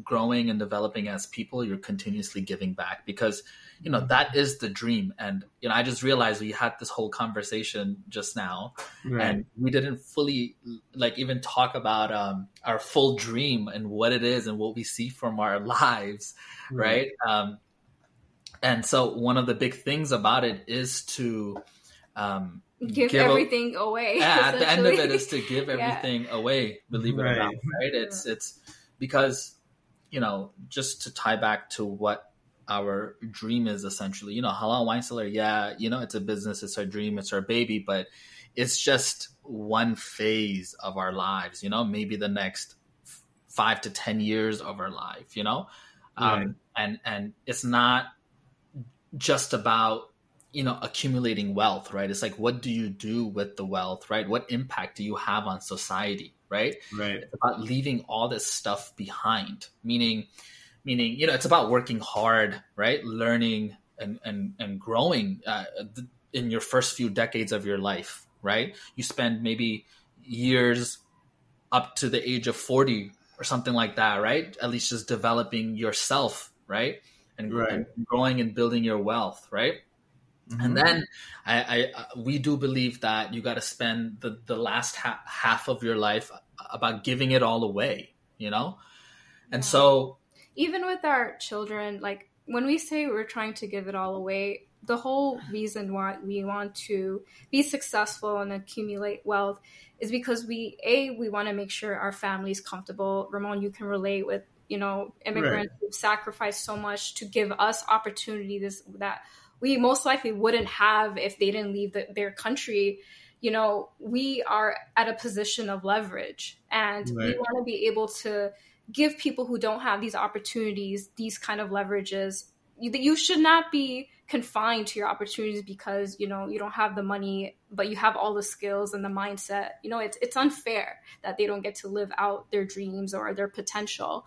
growing and developing as people, you're continuously giving back because you know that is the dream. And you know, I just realized we had this whole conversation just now, right. and we didn't fully like even talk about um, our full dream and what it is and what we see from our lives, right? right? Um, and so one of the big things about it is to um, give, give, everything a, away. Yeah, at the end of it is to give everything yeah. away. Believe it right. or not, right? It's it's because you know just to tie back to what our dream is essentially. You know, halal wine cellar. Yeah, you know, it's a business. It's our dream. It's our baby. But it's just one phase of our lives. You know, maybe the next five to ten years of our life. You know, right. um, and and it's not just about you know accumulating wealth right? It's like what do you do with the wealth right? What impact do you have on society right? Right. It's about leaving all this stuff behind. Meaning meaning you know it's about working hard right? Learning and and and growing uh, in your first few decades of your life right? You spend maybe years up to the age of 40 or something like that right? At least just developing yourself right and, right. and growing and building your wealth, right? Mm-hmm. And then I, I, uh, we do believe that you got to spend the, the last ha- half of your life about giving it all away, you know? And yeah. so even with our children, like when we say we're trying to give it all away, the whole reason why we want to be successful and accumulate wealth is because we a we want to make sure our family is comfortable. Ramon, you can relate with you know immigrants right. who've sacrificed so much to give us opportunities that we most likely wouldn't have if they didn't leave the, their country you know we are at a position of leverage and right. we want to be able to give people who don't have these opportunities these kind of leverages you, you should not be confined to your opportunities because you know you don't have the money but you have all the skills and the mindset you know it's it's unfair that they don't get to live out their dreams or their potential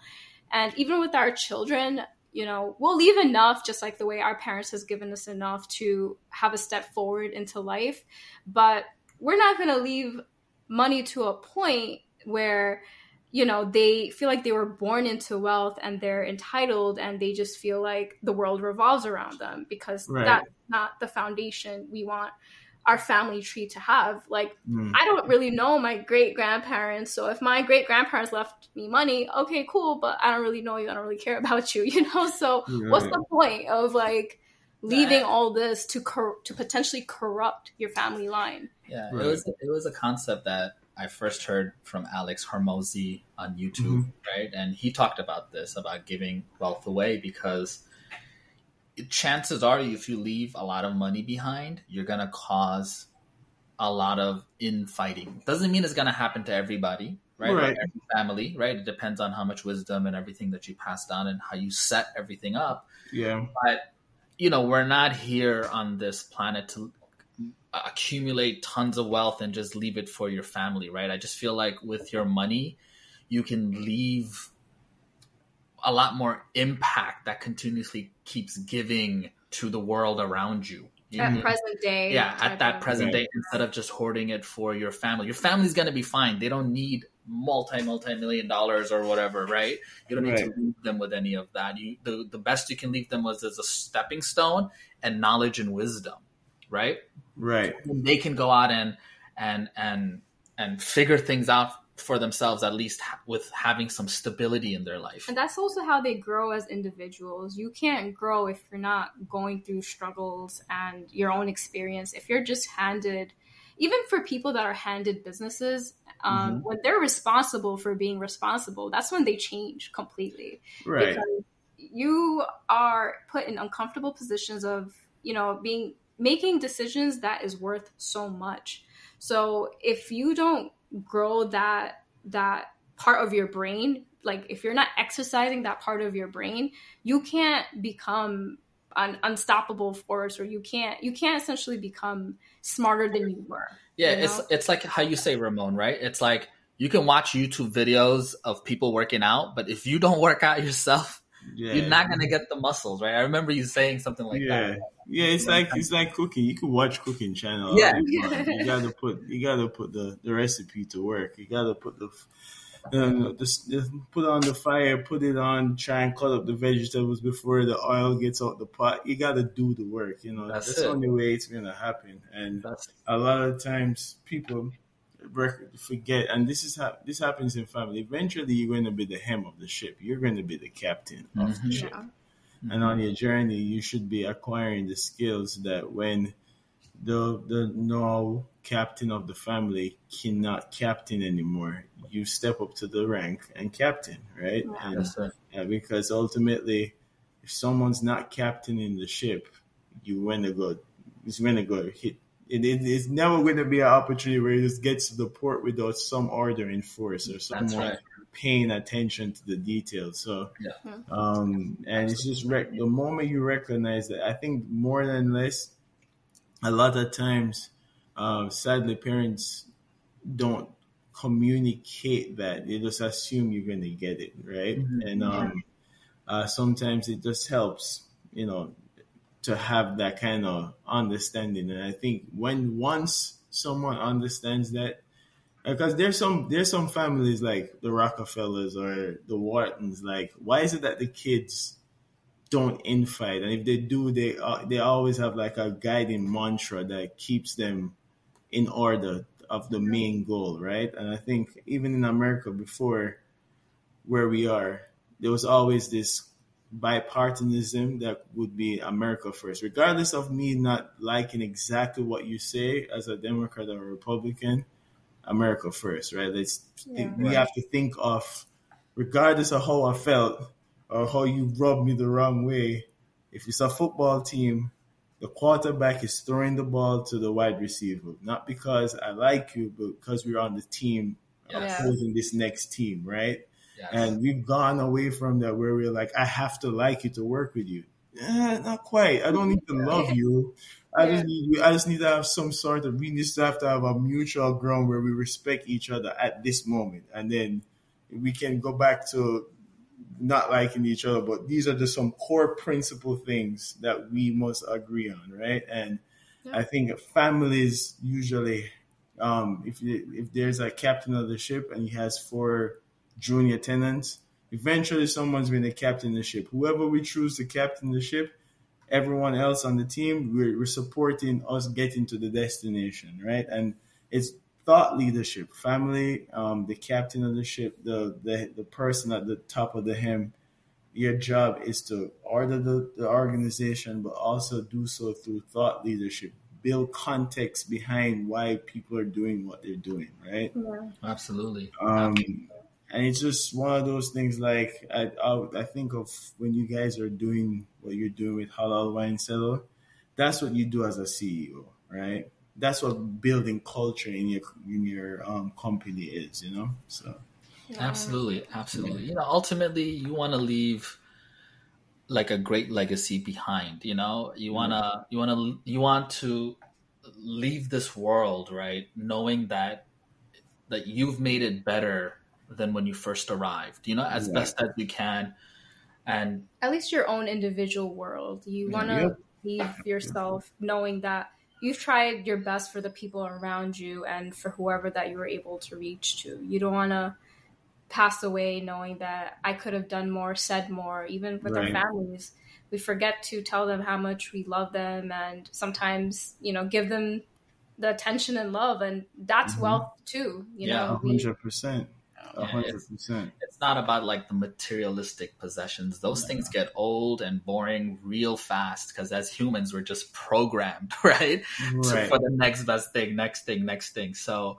and even with our children, you know, we'll leave enough, just like the way our parents has given us enough to have a step forward into life. But we're not going to leave money to a point where, you know, they feel like they were born into wealth and they're entitled and they just feel like the world revolves around them because right. that's not the foundation we want our family tree to have. Like, Mm. I don't really know my great grandparents. So if my great grandparents left me money, okay, cool, but I don't really know you. I don't really care about you, you know? So what's the point of like leaving Right. all this to cor- to potentially corrupt your family line? Yeah, Right. it was it was a concept that I first heard from Alex Hormozi on YouTube, right? And he talked about this about giving wealth away because chances are, if you leave a lot of money behind, you're gonna cause a lot of infighting. Doesn't mean it's gonna happen to everybody, right? Right. every family, right? It depends on how much wisdom and everything that you pass down and how you set everything up Yeah. but you know we're not here on this planet to accumulate tons of wealth and just leave it for your family right i just feel like with your money you can leave a lot more impact that continuously keeps giving to the world around you You- At you- present day. yeah at that present Right. day instead of just hoarding it for your family your family's going to be fine they don't need multi multi million dollars or whatever right you don't need Right. to leave them with any of that you the, the best you can leave them with is a stepping stone and knowledge and wisdom right Right. and they can go out and and and and figure things out for themselves at least ha- with having some stability in their life And that's also how they grow as individuals. You can't grow if you're not going through struggles and your own experience. If you're just handed, even for people that are handed businesses, um, when they're responsible for being responsible, that's when they change completely. Right. Because you are put in uncomfortable positions of, you know, being making decisions that is worth so much. So if you don't grow that that part of your brain, like if you're not exercising that part of your brain, you can't become an unstoppable force or you can't you can't essentially become smarter than you were. Yeah, you it's it's like how you say Ramon, right? It's like you can watch YouTube videos of people working out, but if you don't work out yourself, Yeah. you're not gonna get the muscles, right? I remember you saying something like yeah. that. Yeah, it's like it's like cooking. You can watch cooking channel. Yeah. you gotta put you gotta put the, the recipe to work. You gotta put the um, the, the put on the fire, put it on, try and cut up the vegetables before the oil gets out the pot. You gotta do the work. You know That's that's, the only way it's gonna happen. And That's a lot of times people forget, and this is how this happens in family. Eventually, you're going to be the hem of the ship. You're going to be the captain of the Mhm. ship. Yeah. And on your journey, you should be acquiring the skills that when the the no captain of the family cannot captain anymore, you step up to the rank and captain, right? Yeah. And that's it. yeah, because ultimately, if someone's not captaining the ship, you win to go. It's going to go hit. It, it, it's never going to be an opportunity where you just get to the port without some order in force or someone right. paying attention to the details. So, Yeah. um, and it's just rec- the moment you recognize that, I think more than less, a lot of times, um, sadly, parents don't communicate that. They just assume you're going to get it, right? Mhm. And um, uh, sometimes it just helps, you know, to have that kind of understanding. And I think when once someone understands that, because there's some there's some families like the Rockefellers or the Whartons. Like, why is it that the kids don't infight, and if they do, they uh, they always have like a guiding mantra that keeps them in order of the main goal, right? And I think even in America before where we are, there was always this bipartisanism that would be America first, regardless of me not liking exactly what you say as a Democrat or a Republican. America first, right? Let's Yeah. we Right. have to think of, regardless of how I felt or how you rubbed me the wrong way. If it's a football team, the quarterback is throwing the ball to the wide receiver, not because I like you, but because we're on the team Yes. opposing this next team, right? And we've gone away from that where we're like, I have to like you to work with you. Eh, not quite. I don't need to love you. I just need I just need to have some sort of we just have to have a mutual ground where we respect each other at this moment. And then we can go back to not liking each other, but these are just some core principle things that we must agree on, right? And Yeah. I think families usually, um, if if there's a captain of the ship and he has four junior tenants, eventually someone's going to captain of the ship. Whoever we choose to captain the ship, everyone else on the team, we're, we're supporting us getting to the destination, right? And it's thought leadership, family, um, the captain of the ship, the, the the person at the top of the hem. Your job is to order the, the organization, but also do so through thought leadership, build context behind why people are doing what they're doing, right? Yeah. Absolutely. Um, and it's just one of those things. Like I, I, I think of when you guys are doing what you're doing with Halal Wine Cellar. That's what you do as a CEO, right? That's what building culture in your in your um, company is, you know. So Absolutely, absolutely. You know, ultimately, you want to leave like a great legacy behind. You know, you wanna, you wanna, you want to leave this world right, knowing that that you've made it better than when you first arrived. You know, as Yeah. best as you can, and At least your own individual world. You want to Yep. leave yourself knowing that you've tried your best for the people around you and for whoever that you were able to reach to. You don't want to pass away knowing that I could have done more, said more, even with Right. our families. We forget to tell them how much we love them and sometimes, you know, give them the attention and love and that's Mhm. wealth too. You Yeah, know, a we, hundred percent, a hundred it's- percent. it's not about like the materialistic possessions. Those things get old and boring real fast because as humans, we're just programmed, right? Right. for the next best thing, next thing, next thing. So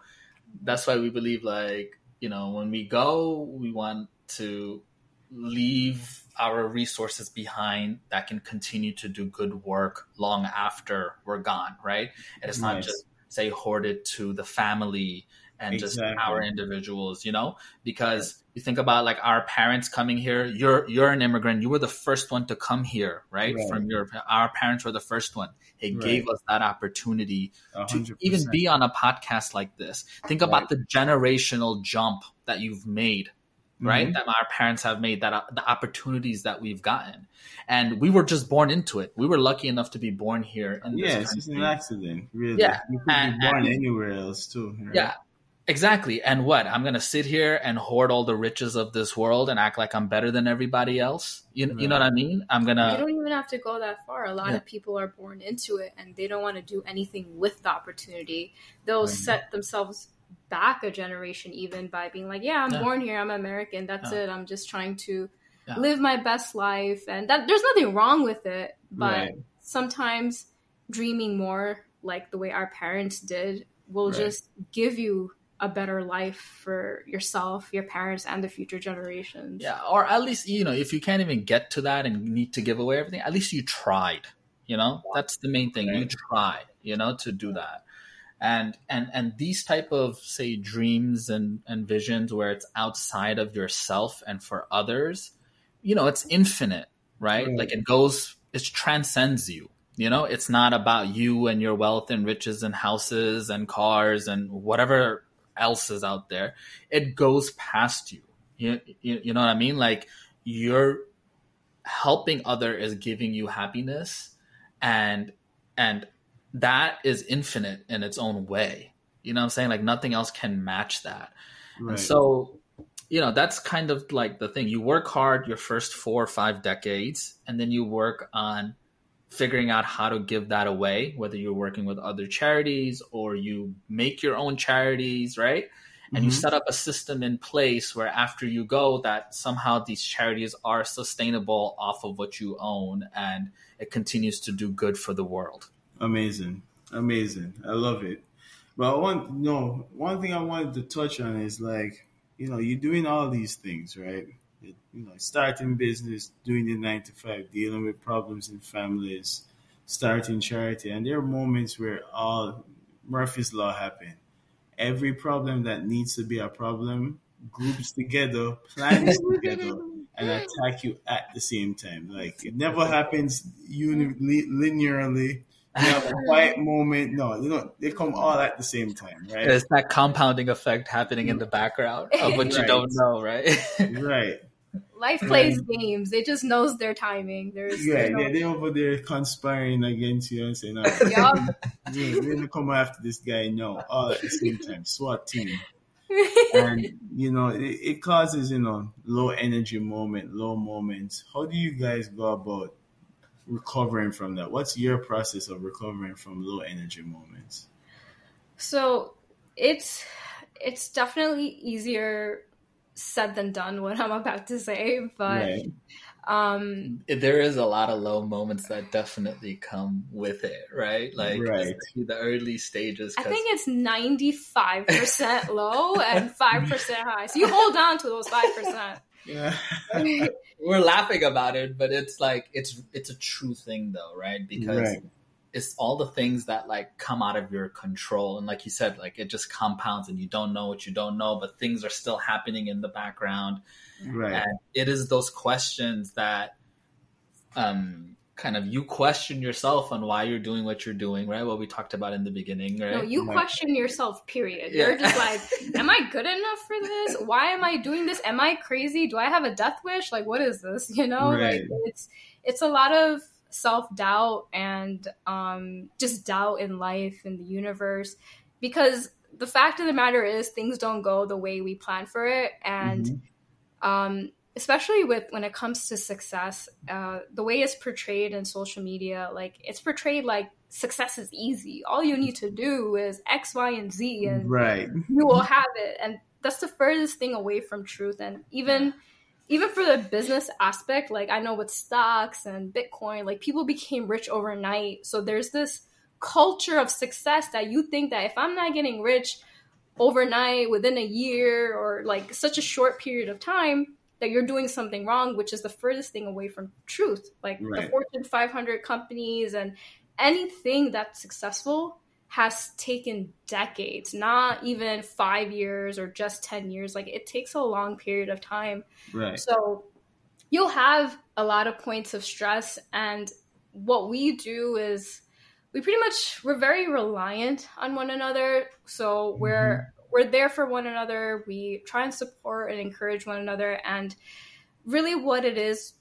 that's why we believe, like, you know, when we go, we want to leave our resources behind that can continue to do good work long after we're gone, right? And it's not just, say, hoarded to the family and just our individuals, you know? Because you think about like our parents coming here, you're you're an immigrant, you were the first one to come here, right? Right. From your our parents were the first one. It Right. gave us that opportunity A to even be on a podcast like this. Think about the generational jump that you've made, right? Mhm. That our parents have made, that uh, the opportunities that we've gotten, and we were just born into it. We were lucky enough to be born here in Yeah, this it's just an accident, really. Yeah. you could And- be born and- anywhere else too. right? Yeah, exactly. And what? I'm gonna sit here and hoard all the riches of this world and act like I'm better than everybody else. You, you know what I mean? I'm gonna. You don't even have to go that far. A lot Yeah. of people are born into it and they don't want to do anything with the opportunity. They'll Right. set themselves back a generation even by being like, "Yeah, I'm Yeah. born here. I'm American. That's Yeah. it. I'm just trying to Yeah. live my best life." And that there's nothing wrong with it, but Right. sometimes dreaming more like the way our parents did will Right. just give you a better life for yourself, your parents, and the future generations. Yeah, or at least you know, if you can't even get to that and need to give away everything, at least you tried. You know, that's the main thing. You Right. tried, you know, to do that. And and and these type of say dreams and and visions where it's outside of yourself and for others, you know, it's infinite, right? Right. Like it goes, it transcends you. You know, it's not about you and your wealth and riches and houses and cars and whatever else is out there. It goes past you. You, you, you know what I mean? Like you're helping other is giving you happiness and and that is infinite in its own way. You know what I'm saying? Like nothing else can match that. Right. And so, you know, that's kind of like the thing. You work hard your first four or five decades, and then you work on figuring out how to give that away, whether you're working with other charities or you make your own charities, right? And you Mhm. set up a system in place where after you go, that somehow these charities are sustainable off of what you own and it continues to do good for the world. Amazing, amazing. I love it. But one, no, one thing I wanted to touch on is like, you know, you're doing all these things, right? You know, starting business, doing the nine to five, dealing with problems in families, starting charity, and there are moments where all Murphy's law happen. Every problem that needs to be a problem groups together, plans together, and attack you at the same time. Like it never happens uni- linearly. You have a quiet moment. No, you know they come all at the same time, right? There's that compounding effect happening in the mm-hmm. background of what you don't know, right? Right. Life plays games. It just knows their timing. There's, Yeah, there's no- yeah, they over there conspiring against you and saying, "No, oh, Yup. we're gonna come after this guy." No, all at the same time. SWAT team. and you know it, it causes you know low energy moment low moments how do you guys go about recovering from that? What's your process of recovering from low energy moments? So it's it's definitely easier said than done what I'm about to say, but right. um there is a lot of low moments that definitely come with it, right? Like right. the early stages. I think it's 95% low and 5% high. So you hold on to those 5%. Yeah. We're laughing about it, but it's like it's it's a true thing though, right? Because right it's all the things that like come out of your control. And like you said like it just compounds and you don't know what you don't know but things are still happening in the background. Right. And it is those questions that um kind of you question yourself on why you're doing what you're doing right? What we talked about in the beginning right? No you right. question yourself period. Yeah. you're just like am i good enough for this? Why am i doing this? Am i crazy? Do i have a death wish? Like what is this? You know right. like it's it's a lot of self doubt and um, just doubt in life and the universe. Because the fact of the matter is things don't go the way we plan for it. And mm-hmm. um, especially with when it comes to success uh, the way it's portrayed in social media like it's portrayed like success is easy. All you need to do is x y and z and right. you will have it. And that's the furthest thing away from truth. And even even for the business aspect, like I know with stocks and Bitcoin, like people became rich overnight. So there's this culture of success that you think that if I'm not getting rich overnight within a year or like such a short period of time, that you're doing something wrong, which is the furthest thing away from truth. Like right. the Fortune 500 companies and anything that's successful has taken decades, not even five years or just 10 years. Like it takes a long period of time. Right. So you'll have a lot of points of stress. And what we do is we pretty much, we're very reliant on one another. So we're, mm-hmm. we're there for one another. We try and support and encourage one another. And really what it is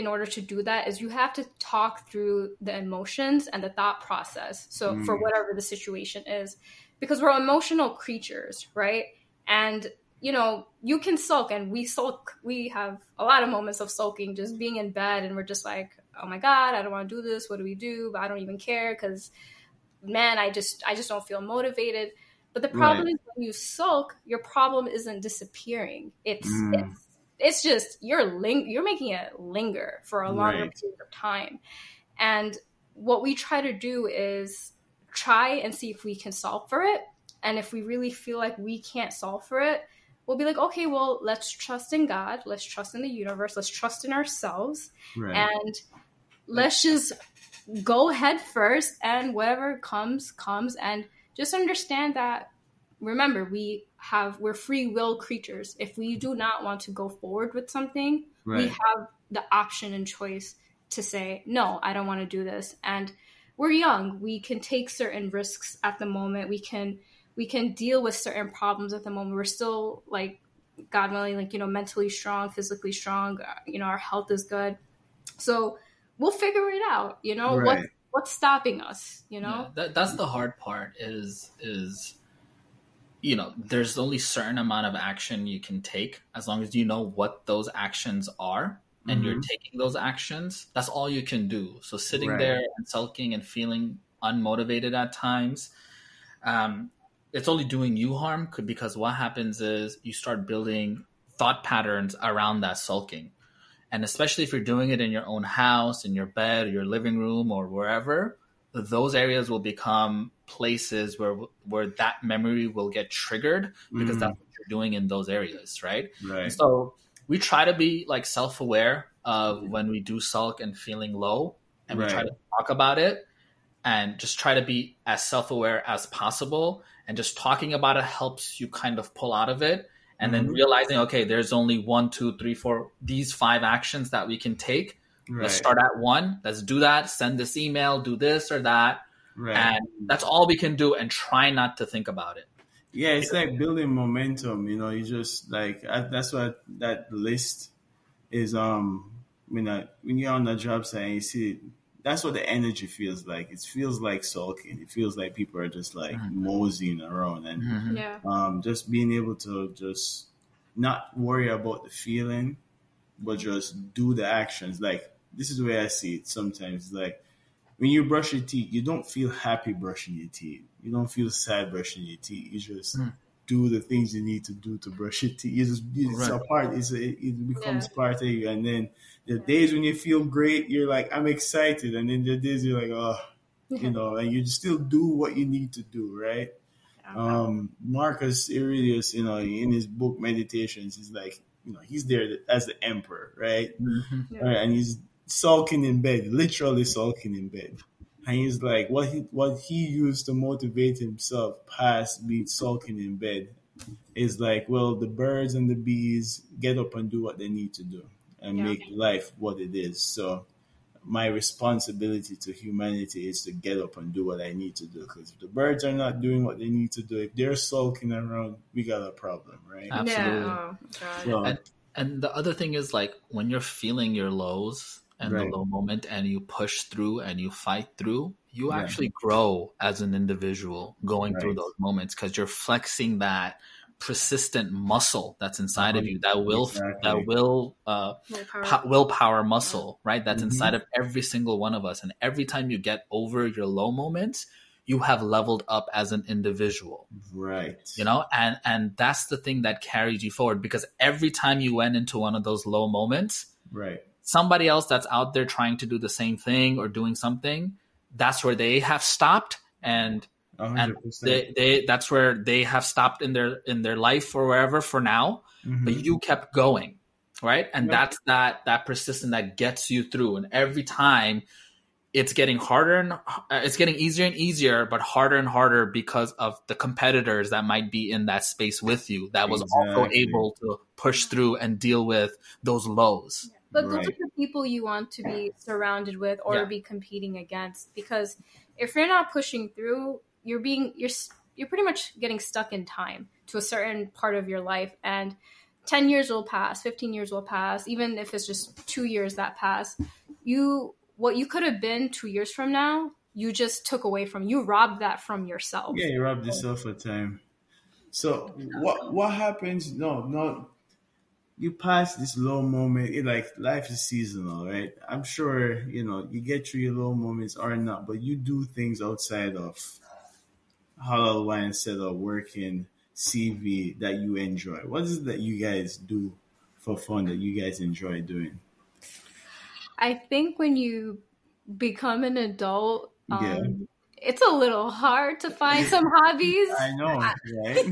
in order to do that is you have to talk through the emotions and the thought process. So mm. for whatever the situation is, because we're emotional creatures, right? And you know, you can sulk and we sulk. We have a lot of moments of sulking, just being in bed and we're just like, oh my God, I don't want to do this. What do we do? But I don't even care because man, I just, I just don't feel motivated. But the problem right. is when you sulk, your problem isn't disappearing. It's, mm. it's it's just you're ling- you're making it linger for a longer right. period of time. And what we try to do is try and see if we can solve for it. And if we really feel like we can't solve for it, we'll be like, okay, well, let's trust in God, let's trust in the universe, let's trust in ourselves, right. and let's just go head first and whatever comes, comes. And just understand that, remember, we have we're free will creatures. If we do not want to go forward with something, right. we have the option and choice to say, no, I don't want to do this. And we're young. We can take certain risks at the moment. We can we can deal with certain problems at the moment. We're still like God willing, like you know, mentally strong, physically strong. Uh, you know, our health is good, so we'll figure it out. You know, right. what what's stopping us? You know, yeah, that, that's the hard part. Is is you know there's only certain amount of action you can take as long as you know what those actions are and mm-hmm. you're taking those actions that's all you can do so sitting right. there and sulking and feeling unmotivated at times um, it's only doing you harm because what happens is you start building thought patterns around that sulking and especially if you're doing it in your own house in your bed or your living room or wherever those areas will become places where where that memory will get triggered because mm. that's what you're doing in those areas, right? Right. so we try to be like self-aware of when we do sulk and feeling low, and right. we try to talk about it, and just try to be as self-aware as possible. And just talking about it helps you kind of pull out of it, and mm-hmm. then realizing, okay, there's only one, two, three, four, these five actions that we can take Right. Let's start at one. Let's do that. Send this email, do this or that. Right. And that's all we can do and try not to think about it. Yeah, it's like building momentum, you know, you just like that's what that list is um when I, when you're on the job site and you see that's what the energy feels like. It feels like sulking. It feels like people are just like mm-hmm. moseying around and mm-hmm. yeah. um just being able to just not worry about the feeling but just do the actions. Like this is the way I see it. Sometimes it's like when you brush your teeth, you don't feel happy brushing your teeth. You don't feel sad brushing your teeth. You just Mm. do the things you need to do to brush your teeth. You just it's a part. It's a, it becomes Yeah. part of you. And then the days when you feel great, you're like, I'm excited. And then the days you're like, oh, you know, and you still do what you need to do, right? Um, Marcus Aurelius, you know, in his book Meditations, he's like, you know, he's there as the emperor, right? Mhm. Yeah. Right, and he's sulking in bed, literally sulking in bed. And he's like, what he what he used to motivate himself past being sulking in bed is like, well, the birds and the bees get up and do what they need to do and Yeah. make life what it is. So my responsibility to humanity is to get up and do what I need to do. Because if the birds are not doing what they need to do, if they're sulking around, we got a problem, right? Absolutely. Yeah. Oh, So, And and the other thing is like when you're feeling your lows and Right. the low moment and you push through and you fight through, you Yeah. actually grow as an individual going through those moments because you're flexing that persistent muscle that's inside of you that will Exactly. that will uh Willpower. po- willpower muscle, right? That's Mhm. inside of every single one of us. And every time you get over your low moments, you have leveled up as an individual right. you know and and that's the thing that carries you forward because every time you went into one of those low moments Right. Somebody else that's out there trying to do the same thing or doing something that's where they have stopped and and hundred percent. they, they that's where they have stopped in their in their life or wherever for now Mhm. but you kept going right and Yep. that's that that persistence that gets you through and every time it's getting harder and uh, it's getting easier and easier but harder and harder because of the competitors that might be in that space with you that was also able to push through and deal with those lows But those are the people you want to be surrounded with or Yeah. be competing against. Because if you're not pushing through, you're being you're you're pretty much getting stuck in time to a certain part of your life, and ten years will pass, fifteen years will pass, even if it's just two years that pass. You what you could have been two years from now, you just took away from you robbed that from yourself. Yeah, you robbed yourself for time. So what what happens? No, no. You pass this low moment. It like life is seasonal, right? I'm sure you know you get through your low moments or not, but you do things outside of halal wine instead of working CV that you enjoy. What is it that you guys do for fun that you guys enjoy doing? I think when you become an adult, um, Yeah. It's a little hard to find some hobbies. I know, right?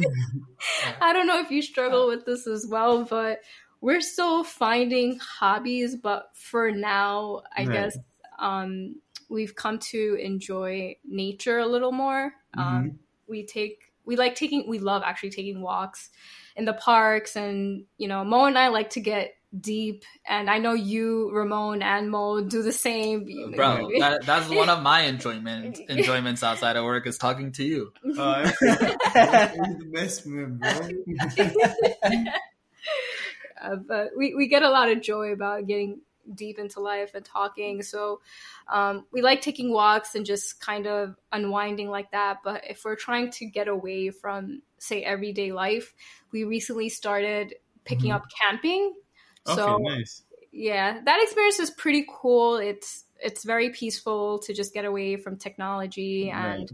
I don't know if you struggle with this as well, but we're still finding hobbies. But for now, I Right. guess um, we've come to enjoy nature a little more. Um, we take, we like taking, we love actually taking walks in the parks, and you know, Mo and I like to get deep. And I know you, Ramon, and Mo do the same. bro that, that's one of my enjoyment enjoyments outside of work is talking to you Uh, the best man, bro. uh, but we, we get a lot of joy about getting deep into life and talking. So um, we like taking walks and just kind of unwinding like that. But if we're trying to get away from, say, everyday life, we recently started picking Mhm. up camping. Okay, So nice. yeah, that experience is pretty cool. It's it's very peaceful to just get away from technology and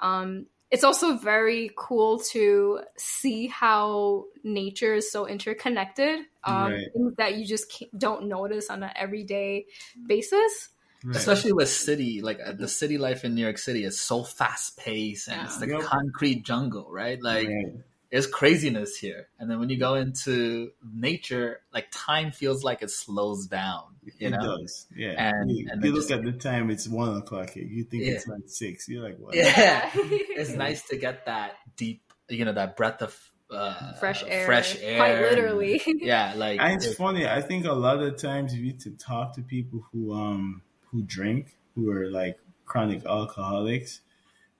um, it's also very cool to see how nature is so interconnected. Um, Right. That you just can't, don't notice on an everyday basis. Right. especially with city like uh, the city life in new york city is so fast paced and it's the Yep. concrete jungle right like Right. There's craziness here and then when you go into nature like time feels like it slows down you it know does. Yeah. And- you, and you look just- at the time, it's one o'clock here. You think Yeah. it's like six. You're like, what? Yeah. it's nice to get that deep you know that breath of uh, fresh air. fresh air Quite literally. yeah like And it's funny. I think a lot of times if you to talk to people who um who drink, who are like chronic alcoholics,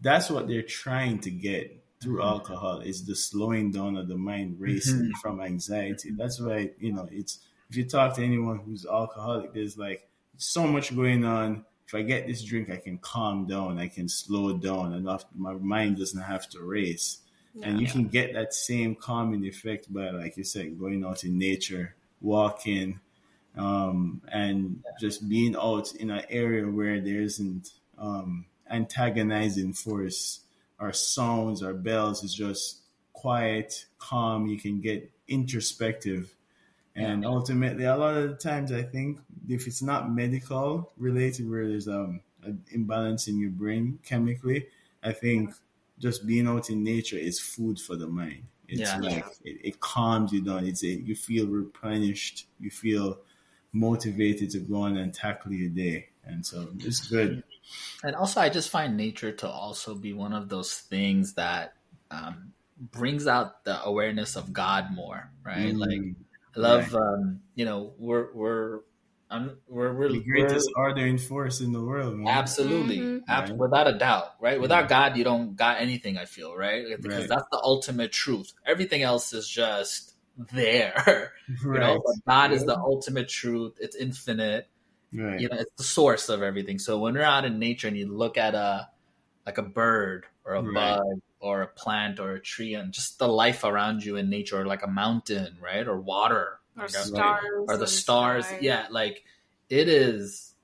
that's what they're trying to get through Mhm. alcohol is the slowing down of the mind racing from anxiety. That's why you know it's if you talk to anyone who's alcoholic, there's like so much going on. If I get this drink, I can calm down. I can slow down enough. My mind doesn't have to race. And you Yeah. can get that same calming effect by, like you said, going out in nature, walking, um, and just being out in an area where there isn't um, antagonizing force or sounds or bells is just quiet, calm. You can get introspective. And ultimately, a lot of the times, I think if it's not medical related, where there's um, an imbalance in your brain chemically, I think just being out in nature is food for the mind. It's Yeah. like it, it calms you down. It's a, you feel replenished. You feel motivated to go on and tackle your day. And so it's good. And also, I just find nature to also be one of those things that um, brings out the awareness of God more, right? Like, Mm, I love, um, you know, we're we're I'm, we're we're, the greatest ordering force in the world, man. Absolutely, Mhm. Ab- Right. without a doubt, right? Without Yeah. God, you don't got anything. I feel right because Right. that's the ultimate truth. Everything else is just there, you Right. know. But God is the ultimate truth. It's infinite. Right. You know, it's the source of everything. So when you're out in nature and you look at a like a bird or a Right. bug or a plant or a tree and just the life around you in nature, or like a mountain, right, or water, Or like a- stars. or the stars. sky. Yeah, like it is.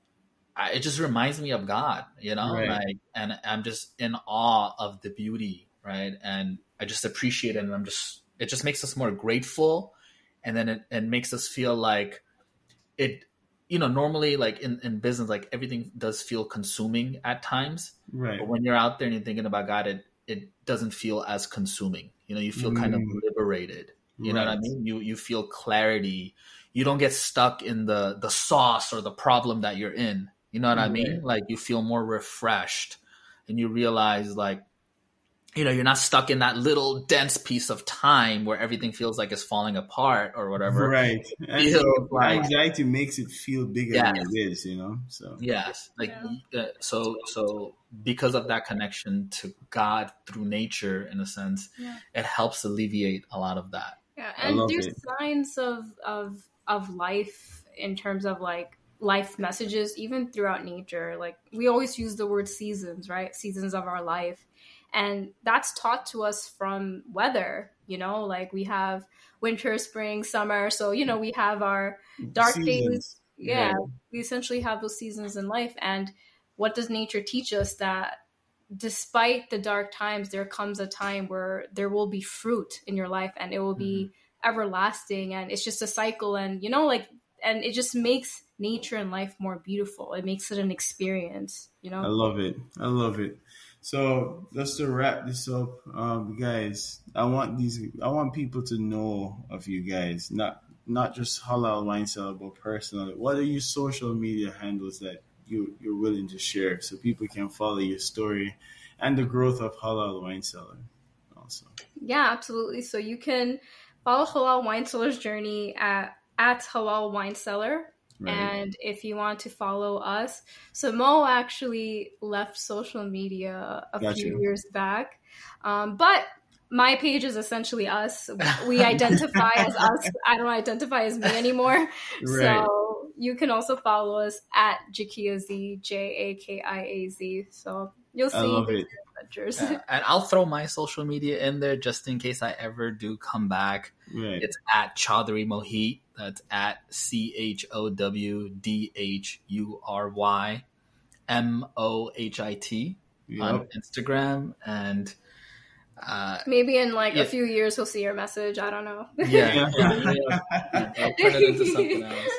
I- It just reminds me of God, you know, Right. like, and I'm just in awe of the beauty, right? And I just appreciate it, and I'm just, it just makes us more grateful, and then it, it makes us feel like it, you know, normally like in in business, like everything does feel consuming at times, Right. but when you're out there and you're thinking about God, it it doesn't feel as consuming. You know, you feel kind of Mm. liberated. You know what I mean? You you feel clarity. You don't get stuck in the the sauce or the problem that you're in. You know what I mean? Like you feel more refreshed, and you realize like, you know, you're not stuck in that little dense piece of time where everything feels like it's falling apart or whatever. Right. And Feels like- anxiety makes it feel bigger than it is, you know? So Yes, like Yeah. uh, so so because of that connection to God through nature, in a sense, Yeah. it helps alleviate a lot of that. Yeah, and there's it. signs of of of life in terms of like life messages even throughout nature. Like we always use the word seasons, right? Seasons of our life. And that's taught to us from weather, you know, like we have winter, spring, summer. So, you know, we have our dark days. Seasons. Yeah, we essentially have those seasons in life. And what does nature teach us that despite the dark times, there comes a time where there will be fruit in your life and it will be mm-hmm. everlasting. And it's just a cycle. And, you know, like, and it just makes nature and life more beautiful. It makes it an experience, you know. I love it. I love it. So just to wrap this up, um, guys, I want these I want people to know of you guys, not not just halal wine cellar, but personally. What are your social media handles that you you're willing to share so people can follow your story and the growth of halal wine cellar also. Yeah, absolutely. So you can follow Halal Wine Cellar's journey at, at Halal Wine Cellar. Right. And if you want to follow us, so Mo actually left social media a Got few you. years back. Um, but my page is essentially us. We identify as us. I don't identify as me anymore. Right. So you can also follow us at Jakia Z, J A K I A Z. So you'll see I love it. Adventures. Yeah. And I'll throw my social media in there just in case I ever do come back. Right. It's at Chowdhury Mohit. That's at C H O W D H U R Y M O H I T on Instagram. And uh, Maybe in like Yeah. a few years he'll see your message. I don't know. yeah, yeah, yeah. I'll turn it into something else.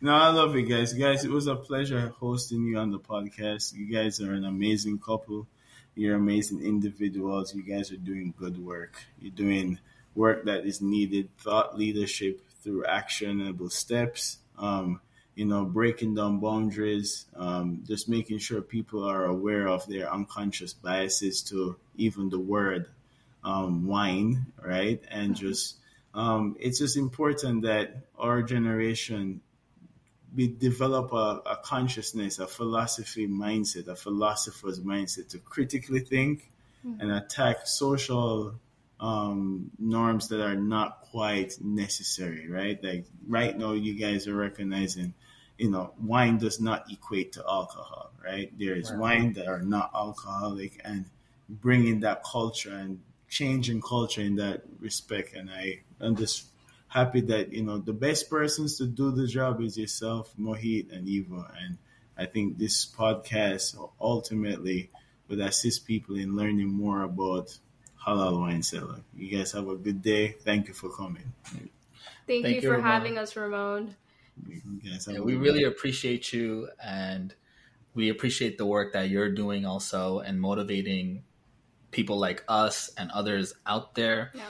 No, I love it, guys. Guys, it was a pleasure hosting you on the podcast. You guys are an amazing couple. You're amazing individuals. You guys are doing good work. You're doing work that is needed, thought leadership through actionable steps. Um, you know, breaking down boundaries, um, just making sure people are aware of their unconscious biases to even the word um, wine, right? And just um, it's just important that our generation we develop a, a consciousness, a philosophy mindset, a philosopher's mindset to critically think and attack social um, norms that are not quite necessary, right? Like right now, you guys are recognizing, you know, wine does not equate to alcohol, right? There is Right. wine that are not alcoholic and bringing that culture and changing culture in that respect. And I, I'm just happy that you know the best persons to do the job is yourself, Mohit and Eva, and I think this podcast ultimately would assist people in learning more about halal wine cellar. You guys have a good day. Thank you for coming. Thank, Thank you, you, for Ramon. having us, Ramon. Yeah, we really appreciate you and we appreciate the work that you're doing also and motivating people like us and others out there. Yeah.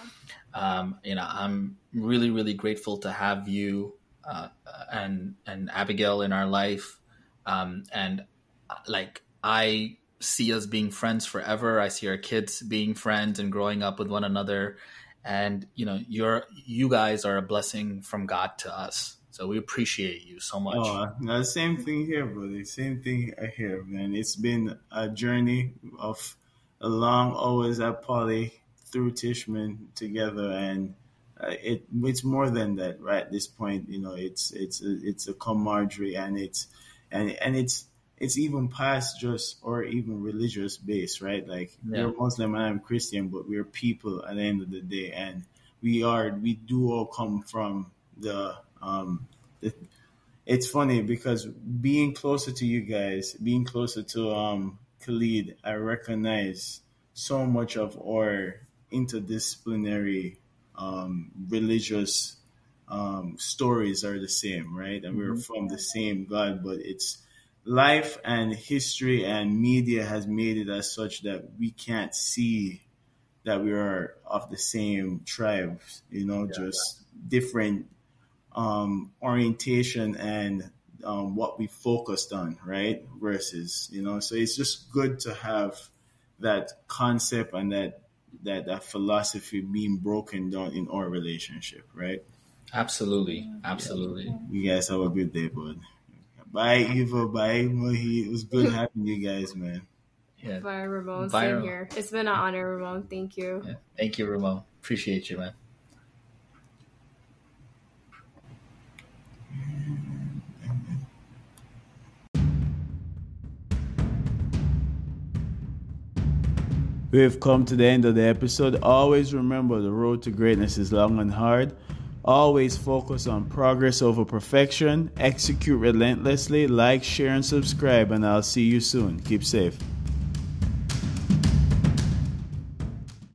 Um, you know, I'm really, really grateful to have you uh, and and Abigail in our life. Um, and uh, like I see us being friends forever. I see our kids being friends and growing up with one another. And you know, you're you guys are a blessing from God to us. So we appreciate you so much. Oh, the same thing here, brother. Same thing here, man. It's been a journey of a long hours at Poly through Tishman together, and uh, it it's more than that, right? At this point, you know, it's it's it's a camaraderie, and it's and and it's it's even past just or even religious base, right? Like yeah. you're Muslim and I'm Christian, but we're people at the end of the day, and we are we do all come from the um, it, it's funny because being closer to you guys, being closer to um, Khalid, I recognize so much of our interdisciplinary um, religious um, stories are the same, right? And we're mm-hmm. from the same God, but it's life and history and media has made it as such that we can't see that we are of the same tribes, you know, yeah, just yeah. different um, orientation and um, what we focused on, right? Versus, you know, so it's just good to have that concept and that that that philosophy being broken down in our relationship, right? Absolutely, absolutely. You guys have a good day, bud. Bye, Eva. Bye, Mohit. It was good having you guys, man. Yeah. Bye, Ramon. Bye, Same Ramon. here. It's been an honor, Ramon. Thank you. Yeah. Thank you, Ramon. Appreciate you, man. We have come to the end of the episode. Always remember the road to greatness is long and hard. Always focus on progress over perfection. Execute relentlessly. Like, share, and subscribe, and I'll see you soon. Keep safe.